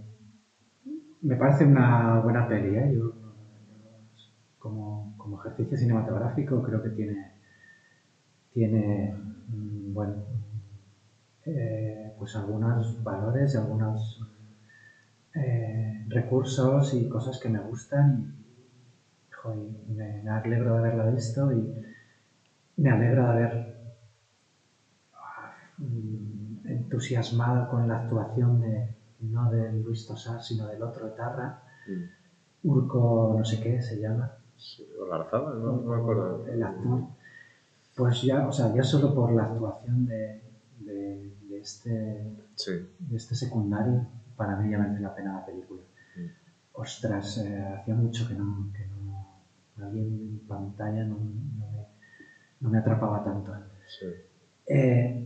me parece una buena peli, ¿eh? Yo, yo, como, como ejercicio cinematográfico creo que tiene, tiene mm, bueno, eh, pues algunos valores y algunos eh, recursos y cosas que me gustan y, me, me alegro de haberla visto y me alegro de haber mm, entusiasmado con la actuación de no de Luis Tosar sino del otro Etarra Mm. Urco no sé qué se llama Sí, o no, no me acuerdo. el actor pues ya o sea ya solo por la actuación de, de- de este Sí. de este secundario, para mí ya merece la pena la película. Mm. Ostras, eh, hacía mucho que no, que no alguien en pantalla no, no me, no me atrapaba tanto. sí. Eh,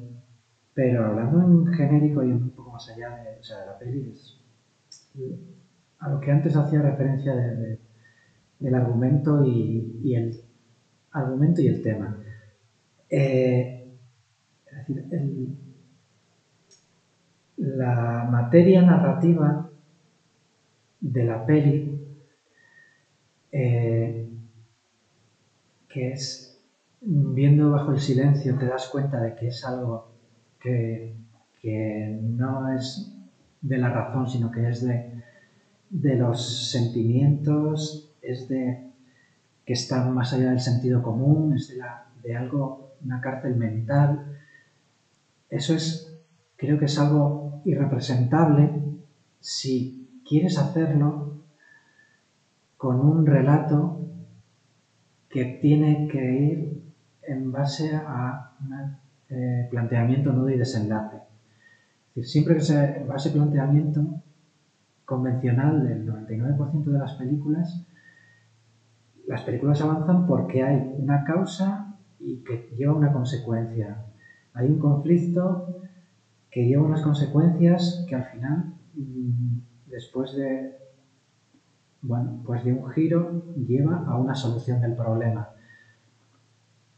pero hablando en genérico y un poco más allá de, o sea, de la peli, es a lo que antes hacía referencia de- de- del argumento y, y el argumento y el tema. Eh, es decir, la materia narrativa de la peli, eh, que es viendo bajo el silencio, te das cuenta de que es algo que, que no es de la razón, sino que es de, de los sentimientos, es de que está más allá del sentido común, es de algo, una cárcel mental. Eso es, creo que es algo irrepresentable si quieres hacerlo con un relato que tiene que ir en base a un eh, planteamiento, nudo y desenlace. Es decir, siempre que se va ese planteamiento convencional del 99% de las películas, las películas avanzan porque hay una causa y que lleva una consecuencia. Hay un conflicto que lleva unas consecuencias que al final, mm, después de, bueno, pues de un giro, lleva a una solución del problema.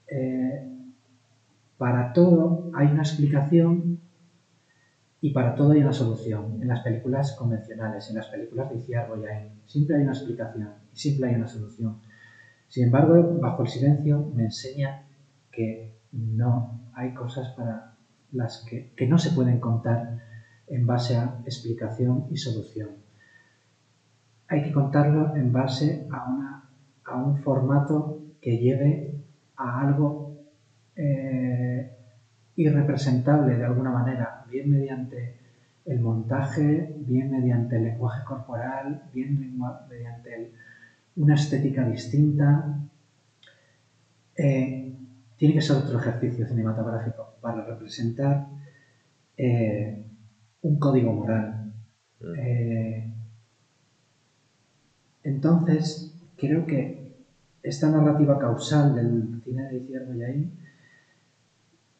Eh, para todo hay una explicación y para todo hay una solución. En las películas convencionales, en las películas de Iciar Boyain, siempre hay una explicación y siempre hay una solución. Sin embargo, bajo el silencio me enseña que no hay cosas para las que, no se pueden contar en base a explicación y solución. Hay que contarlo en base a, a un formato que lleve a algo eh, irrepresentable de alguna manera, bien mediante el montaje, bien mediante el lenguaje corporal, bien mediante una estética distinta. Eh, tiene que ser otro ejercicio cinematográfico para representar eh, un código moral. Mm. Eh, entonces, creo que esta narrativa causal del cine de Izquierdo ahí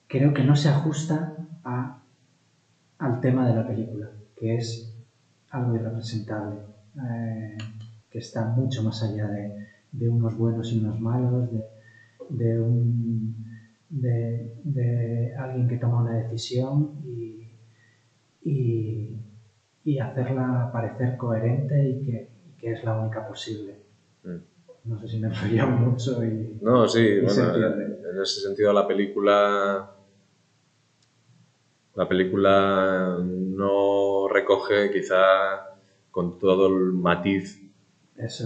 creo que no se ajusta al tema de la película, que es algo irrepresentable, eh, que está mucho más allá de, unos buenos y unos malos, de, de, un, de, alguien que toma una decisión y, y, hacerla parecer coherente y que, que, es la única posible. Mm. No sé si me enrollado mucho y... No, sí, bueno, en ese sentido la película... La película no recoge quizá con todo el matiz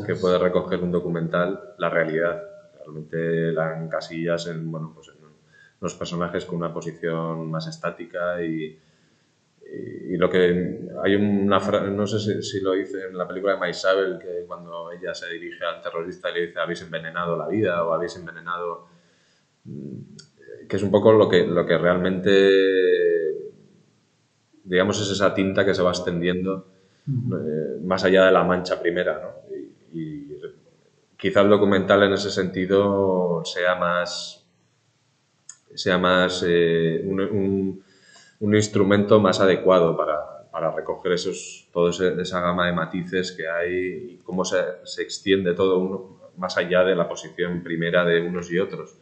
que puede recoger un documental la realidad realmente la encasillas en, bueno, pues en los personajes con una posición más estática y, y, lo que hay una frase, no sé si, lo dice en la película de Maisabel, que cuando ella se dirige al terrorista y le dice habéis envenenado la vida o habéis envenenado, que es un poco lo que, lo que realmente, digamos, es esa tinta que se va extendiendo eh, más allá de la mancha primera, ¿no? Quizá el documental en ese sentido sea más, sea más eh, un, instrumento más adecuado para, para recoger esos, toda esa gama de matices que hay y cómo se, se extiende todo uno, más allá de la posición primera de unos y otros.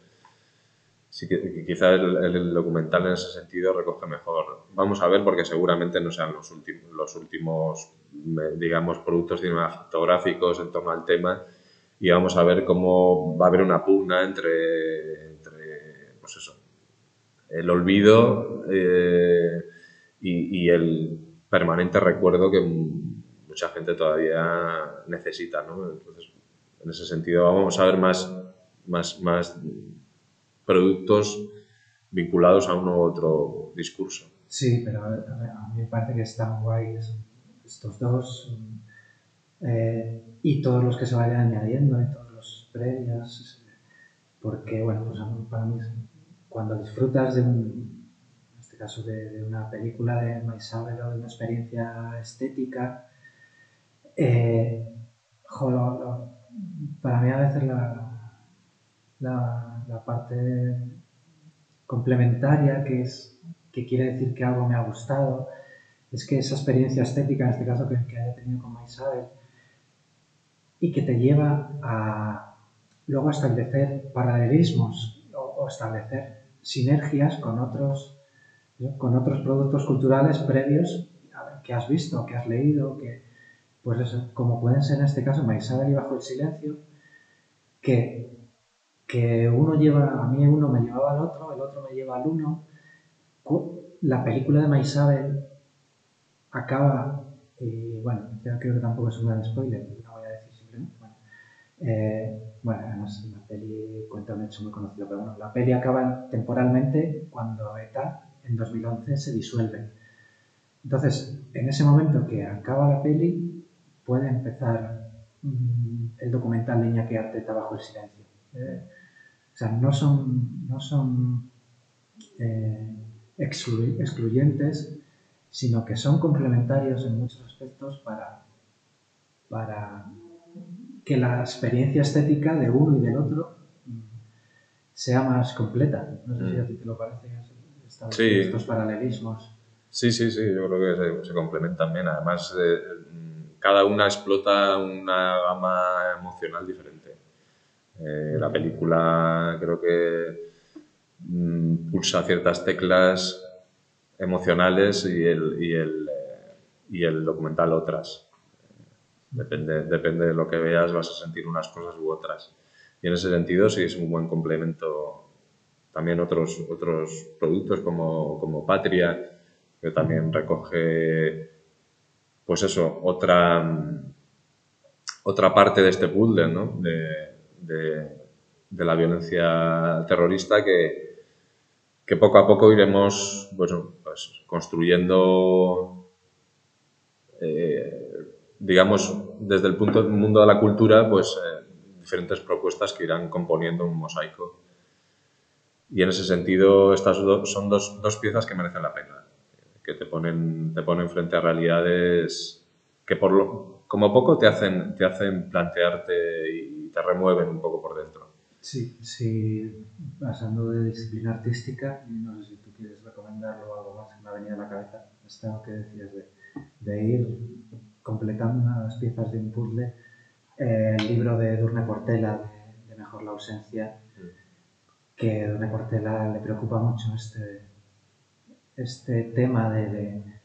Sí que, quizá el, el, documental en ese sentido recoge mejor. Vamos a ver porque seguramente no sean los últimos, los últimos digamos, productos cinematográficos en torno al tema y vamos a ver cómo va a haber una pugna entre, entre pues eso, el olvido eh, y, el permanente recuerdo que mucha gente todavía necesita. ¿no? Entonces, en ese sentido, vamos a ver más, más, más productos vinculados a uno u otro discurso. Sí, pero a, mí me parece que están guays estos dos. Eh, y todos los que se vayan añadiendo y todos los previos, porque bueno, pues para mí cuando disfrutas de un, en este caso de, una película de Maisabel o de una experiencia estética, eh, para mí a veces la, la, parte complementaria que es que quiere decir que algo me ha gustado, es que esa experiencia estética, en este caso que, que haya tenido con Maisabel, y que te lleva a luego establecer paralelismos o, establecer sinergias con otros, con otros productos culturales previos que has visto, que has leído, que, pues eso, como pueden ser en este caso Maisabel y Bajo el Silencio, que, que uno lleva, a mí uno me llevaba al otro, el otro me lleva al uno. La película de Maisabel acaba, y bueno, creo que tampoco es un gran spoiler, eh, bueno, además la peli cuenta un hecho muy conocido, pero bueno, la peli acaba temporalmente cuando ETA en 2011 se disuelve. Entonces, en ese momento que acaba la peli, puede empezar mm, el documental de Iñaki Arteta Bajo el Silencio. Eh, o sea, no son, no son eh, exclu- excluyentes, sino que son complementarios en muchos aspectos para, para que la experiencia estética de uno y del otro mm, sea más completa. No sé si a ti te lo parece esta- Sí. estos paralelismos. Sí, sí, sí, yo creo que se, se complementan bien. Además, eh, mm, cada una explota una gama emocional diferente. Eh, la película creo que mm, pulsa ciertas teclas emocionales y el, y el, eh, y el documental otras. Depende, depende de lo que veas, vas a sentir unas cosas u otras. Y en ese sentido sí es un buen complemento también otros, otros productos como, como Patria, que también recoge, pues eso, otra, otra parte de este puzzle, ¿no? De, de- la violencia terrorista que, que poco a poco iremos, pues construyendo, eh, digamos, desde el punto mundo de la cultura, pues eh, diferentes propuestas que irán componiendo un mosaico. Y en ese sentido, estas do- son dos, dos piezas que merecen la pena, que te ponen, te ponen frente a realidades que por lo, como poco te hacen, te hacen plantearte y te remueven un poco por dentro. Sí, sí, pasando de disciplina artística, no sé si tú quieres recomendarlo o algo más que me ha venido a la cabeza, esto que decías de, de ir completando unas piezas de un puzzle, eh, el libro de Durne Portela, de, de Mejor la ausencia, que Durne Portela le preocupa mucho este, este tema de, de,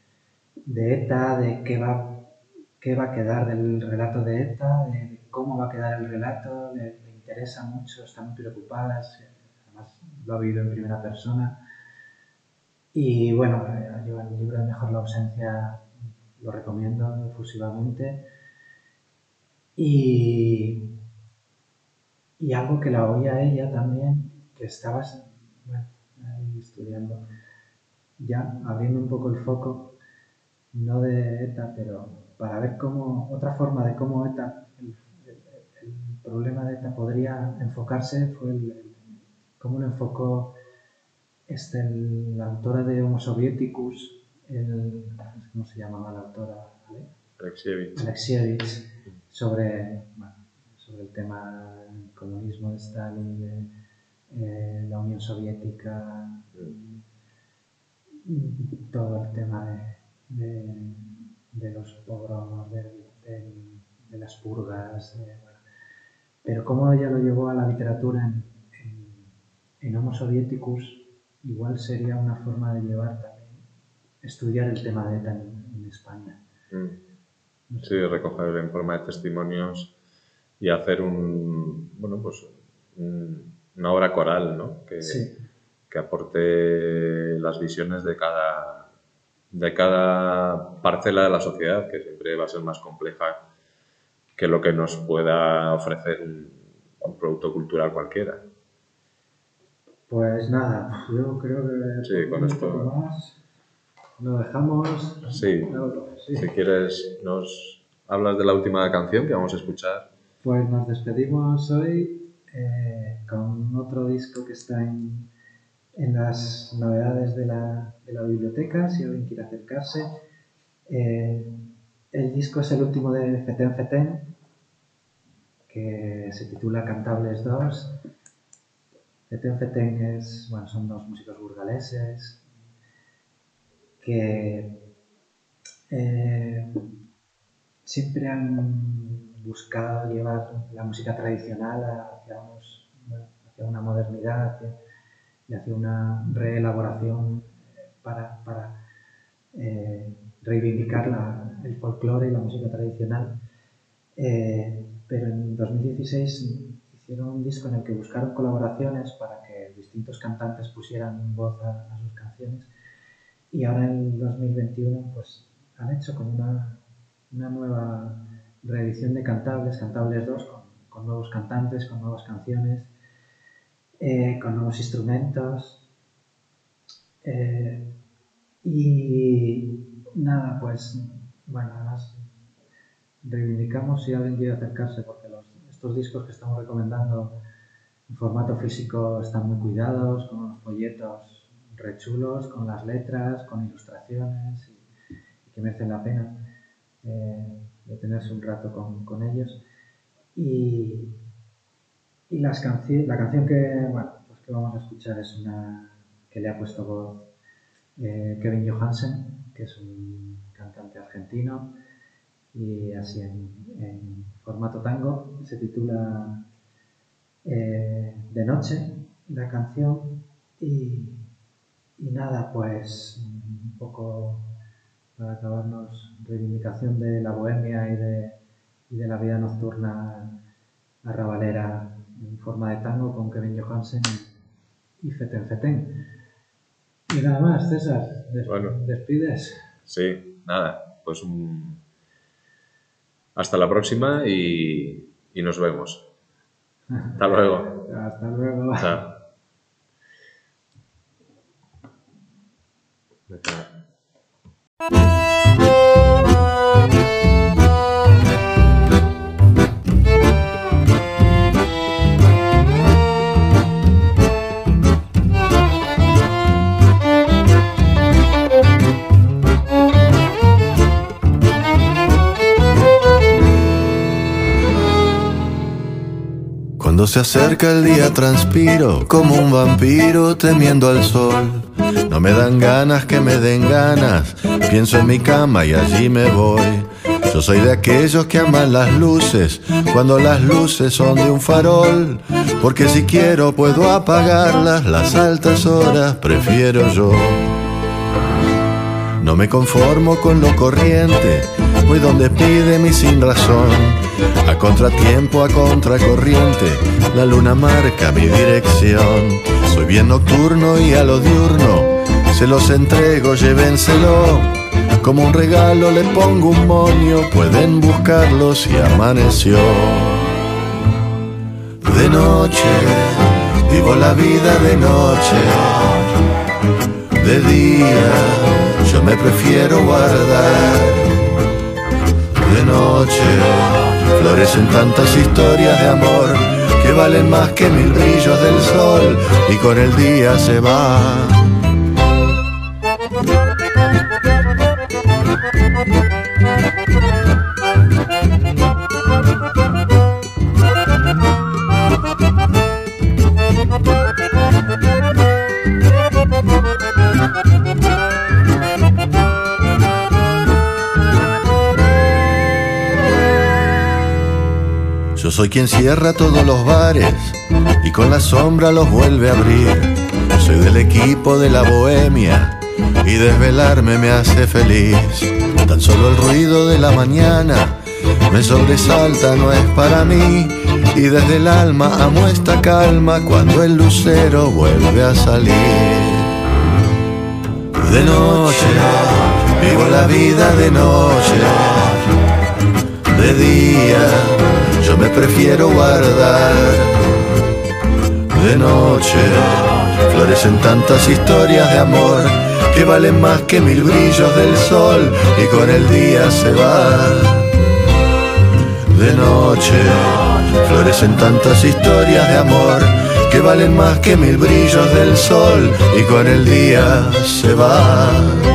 de ETA, de qué va, qué va a quedar del relato de ETA, de cómo va a quedar el relato, le, le interesa mucho, está muy preocupada, además lo ha vivido en primera persona. Y bueno, eh, yo el libro de Mejor la ausencia lo recomiendo efusivamente. Y, y algo que la oía ella también, que estabas ahí estudiando, ya abriendo un poco el foco, no de ETA, pero para ver cómo, otra forma de cómo ETA, el, problema de ETA podría enfocarse fue cómo lo enfocó este, la autora de Homo Sovieticus, el, ¿cómo se llamaba la autora? ¿Ale? Alexievich. Alexievich sobre, bueno, sobre el tema del comunismo de Stalin, de eh, la Unión Soviética, todo el tema de, de- de los pogromos, de, las purgas, bueno. pero cómo ella lo llevó a la literatura en, en, en Homo Sovieticus, igual sería una forma de llevar también, estudiar el tema de ETA en, en España. Mm. Sí, recoger en forma de testimonios y hacer un, bueno, pues un- una obra coral, ¿no? Que, Sí. que aporte las visiones de cada, de cada parcela de la sociedad, que siempre va a ser más compleja que lo que nos pueda ofrecer un, un producto cultural cualquiera. Pues nada, yo creo que Sí, con esto- más lo dejamos. Sí. Si quieres, nos hablas de la última canción que vamos a escuchar. Pues nos despedimos hoy eh, con otro disco que está en, en las novedades de la, de la biblioteca, si alguien quiere acercarse. Eh, el disco es el último de Feten Feten, que se titula Cantables 2. Feten Feten es, bueno, son dos músicos burgaleses que eh, siempre han buscado llevar la música tradicional hacia, una modernidad hacia- y hacia una reelaboración para, para, eh, reivindicar el folclore y la música tradicional. Eh, pero en 2016 hicieron un disco en el que buscaron colaboraciones para que distintos cantantes pusieran voz a sus canciones y ahora en 2021 pues han hecho como una, una nueva reedición de Cantables, Cantables 2, con, con nuevos cantantes, con nuevas canciones, eh, con nuevos instrumentos. eh, y nada, pues, bueno, además reivindicamos si alguien quiere acercarse, porque estos discos que estamos recomendando en formato físico están muy cuidados, con unos folletos rechulos, con las letras, con ilustraciones y, que merecen la pena eh, detenerse un rato con, ellos. Y, y las la canción que, bueno, pues que vamos a escuchar es una que le ha puesto voz eh, Kevin Johansen, que es un cantante argentino, y así en, formato tango, se titula eh, De Noche, la canción, y, nada, pues un poco para acabarnos, reivindicación de la bohemia y de, y de la vida nocturna arrabalera en forma de tango con Kevin Johansen y Feten Feten. Y nada más, César, despides. Sí, nada, pues hasta la próxima y, y nos vemos. Hasta luego. Hasta luego. Chao. Cuando se acerca el día transpiro como un vampiro temiendo al sol. No me dan ganas que me den ganas, pienso en mi cama y allí me voy. Yo soy de aquellos que aman las luces, cuando las luces son de un farol, porque si quiero puedo apagarlas, las altas horas prefiero yo. No me conformo con lo corriente, voy donde pide mi sin razón. A contratiempo, a contracorriente, la luna marca mi dirección. Soy bien nocturno y a lo diurno, se los entrego, llévenselo. Como un regalo le pongo un moño, pueden buscarlo si amaneció. De noche, vivo la vida de noche. De día, yo me prefiero guardar. De noche, florecen tantas historias de amor que valen más que mil brillos del sol y con el día se va. Soy quien cierra todos los bares y con la sombra los vuelve a abrir. Soy del equipo de la bohemia y desvelarme me hace feliz. Tan solo el ruido de la mañana me sobresalta, no es para mí. Y desde el alma amo esta calma cuando el lucero vuelve a salir. De noche, vivo la vida de noche. De día yo me prefiero guardar. De noche florecen tantas historias de amor que valen más que mil brillos del sol y con el día se va. De noche florecen tantas historias de amor que valen más que mil brillos del sol y con el día se va.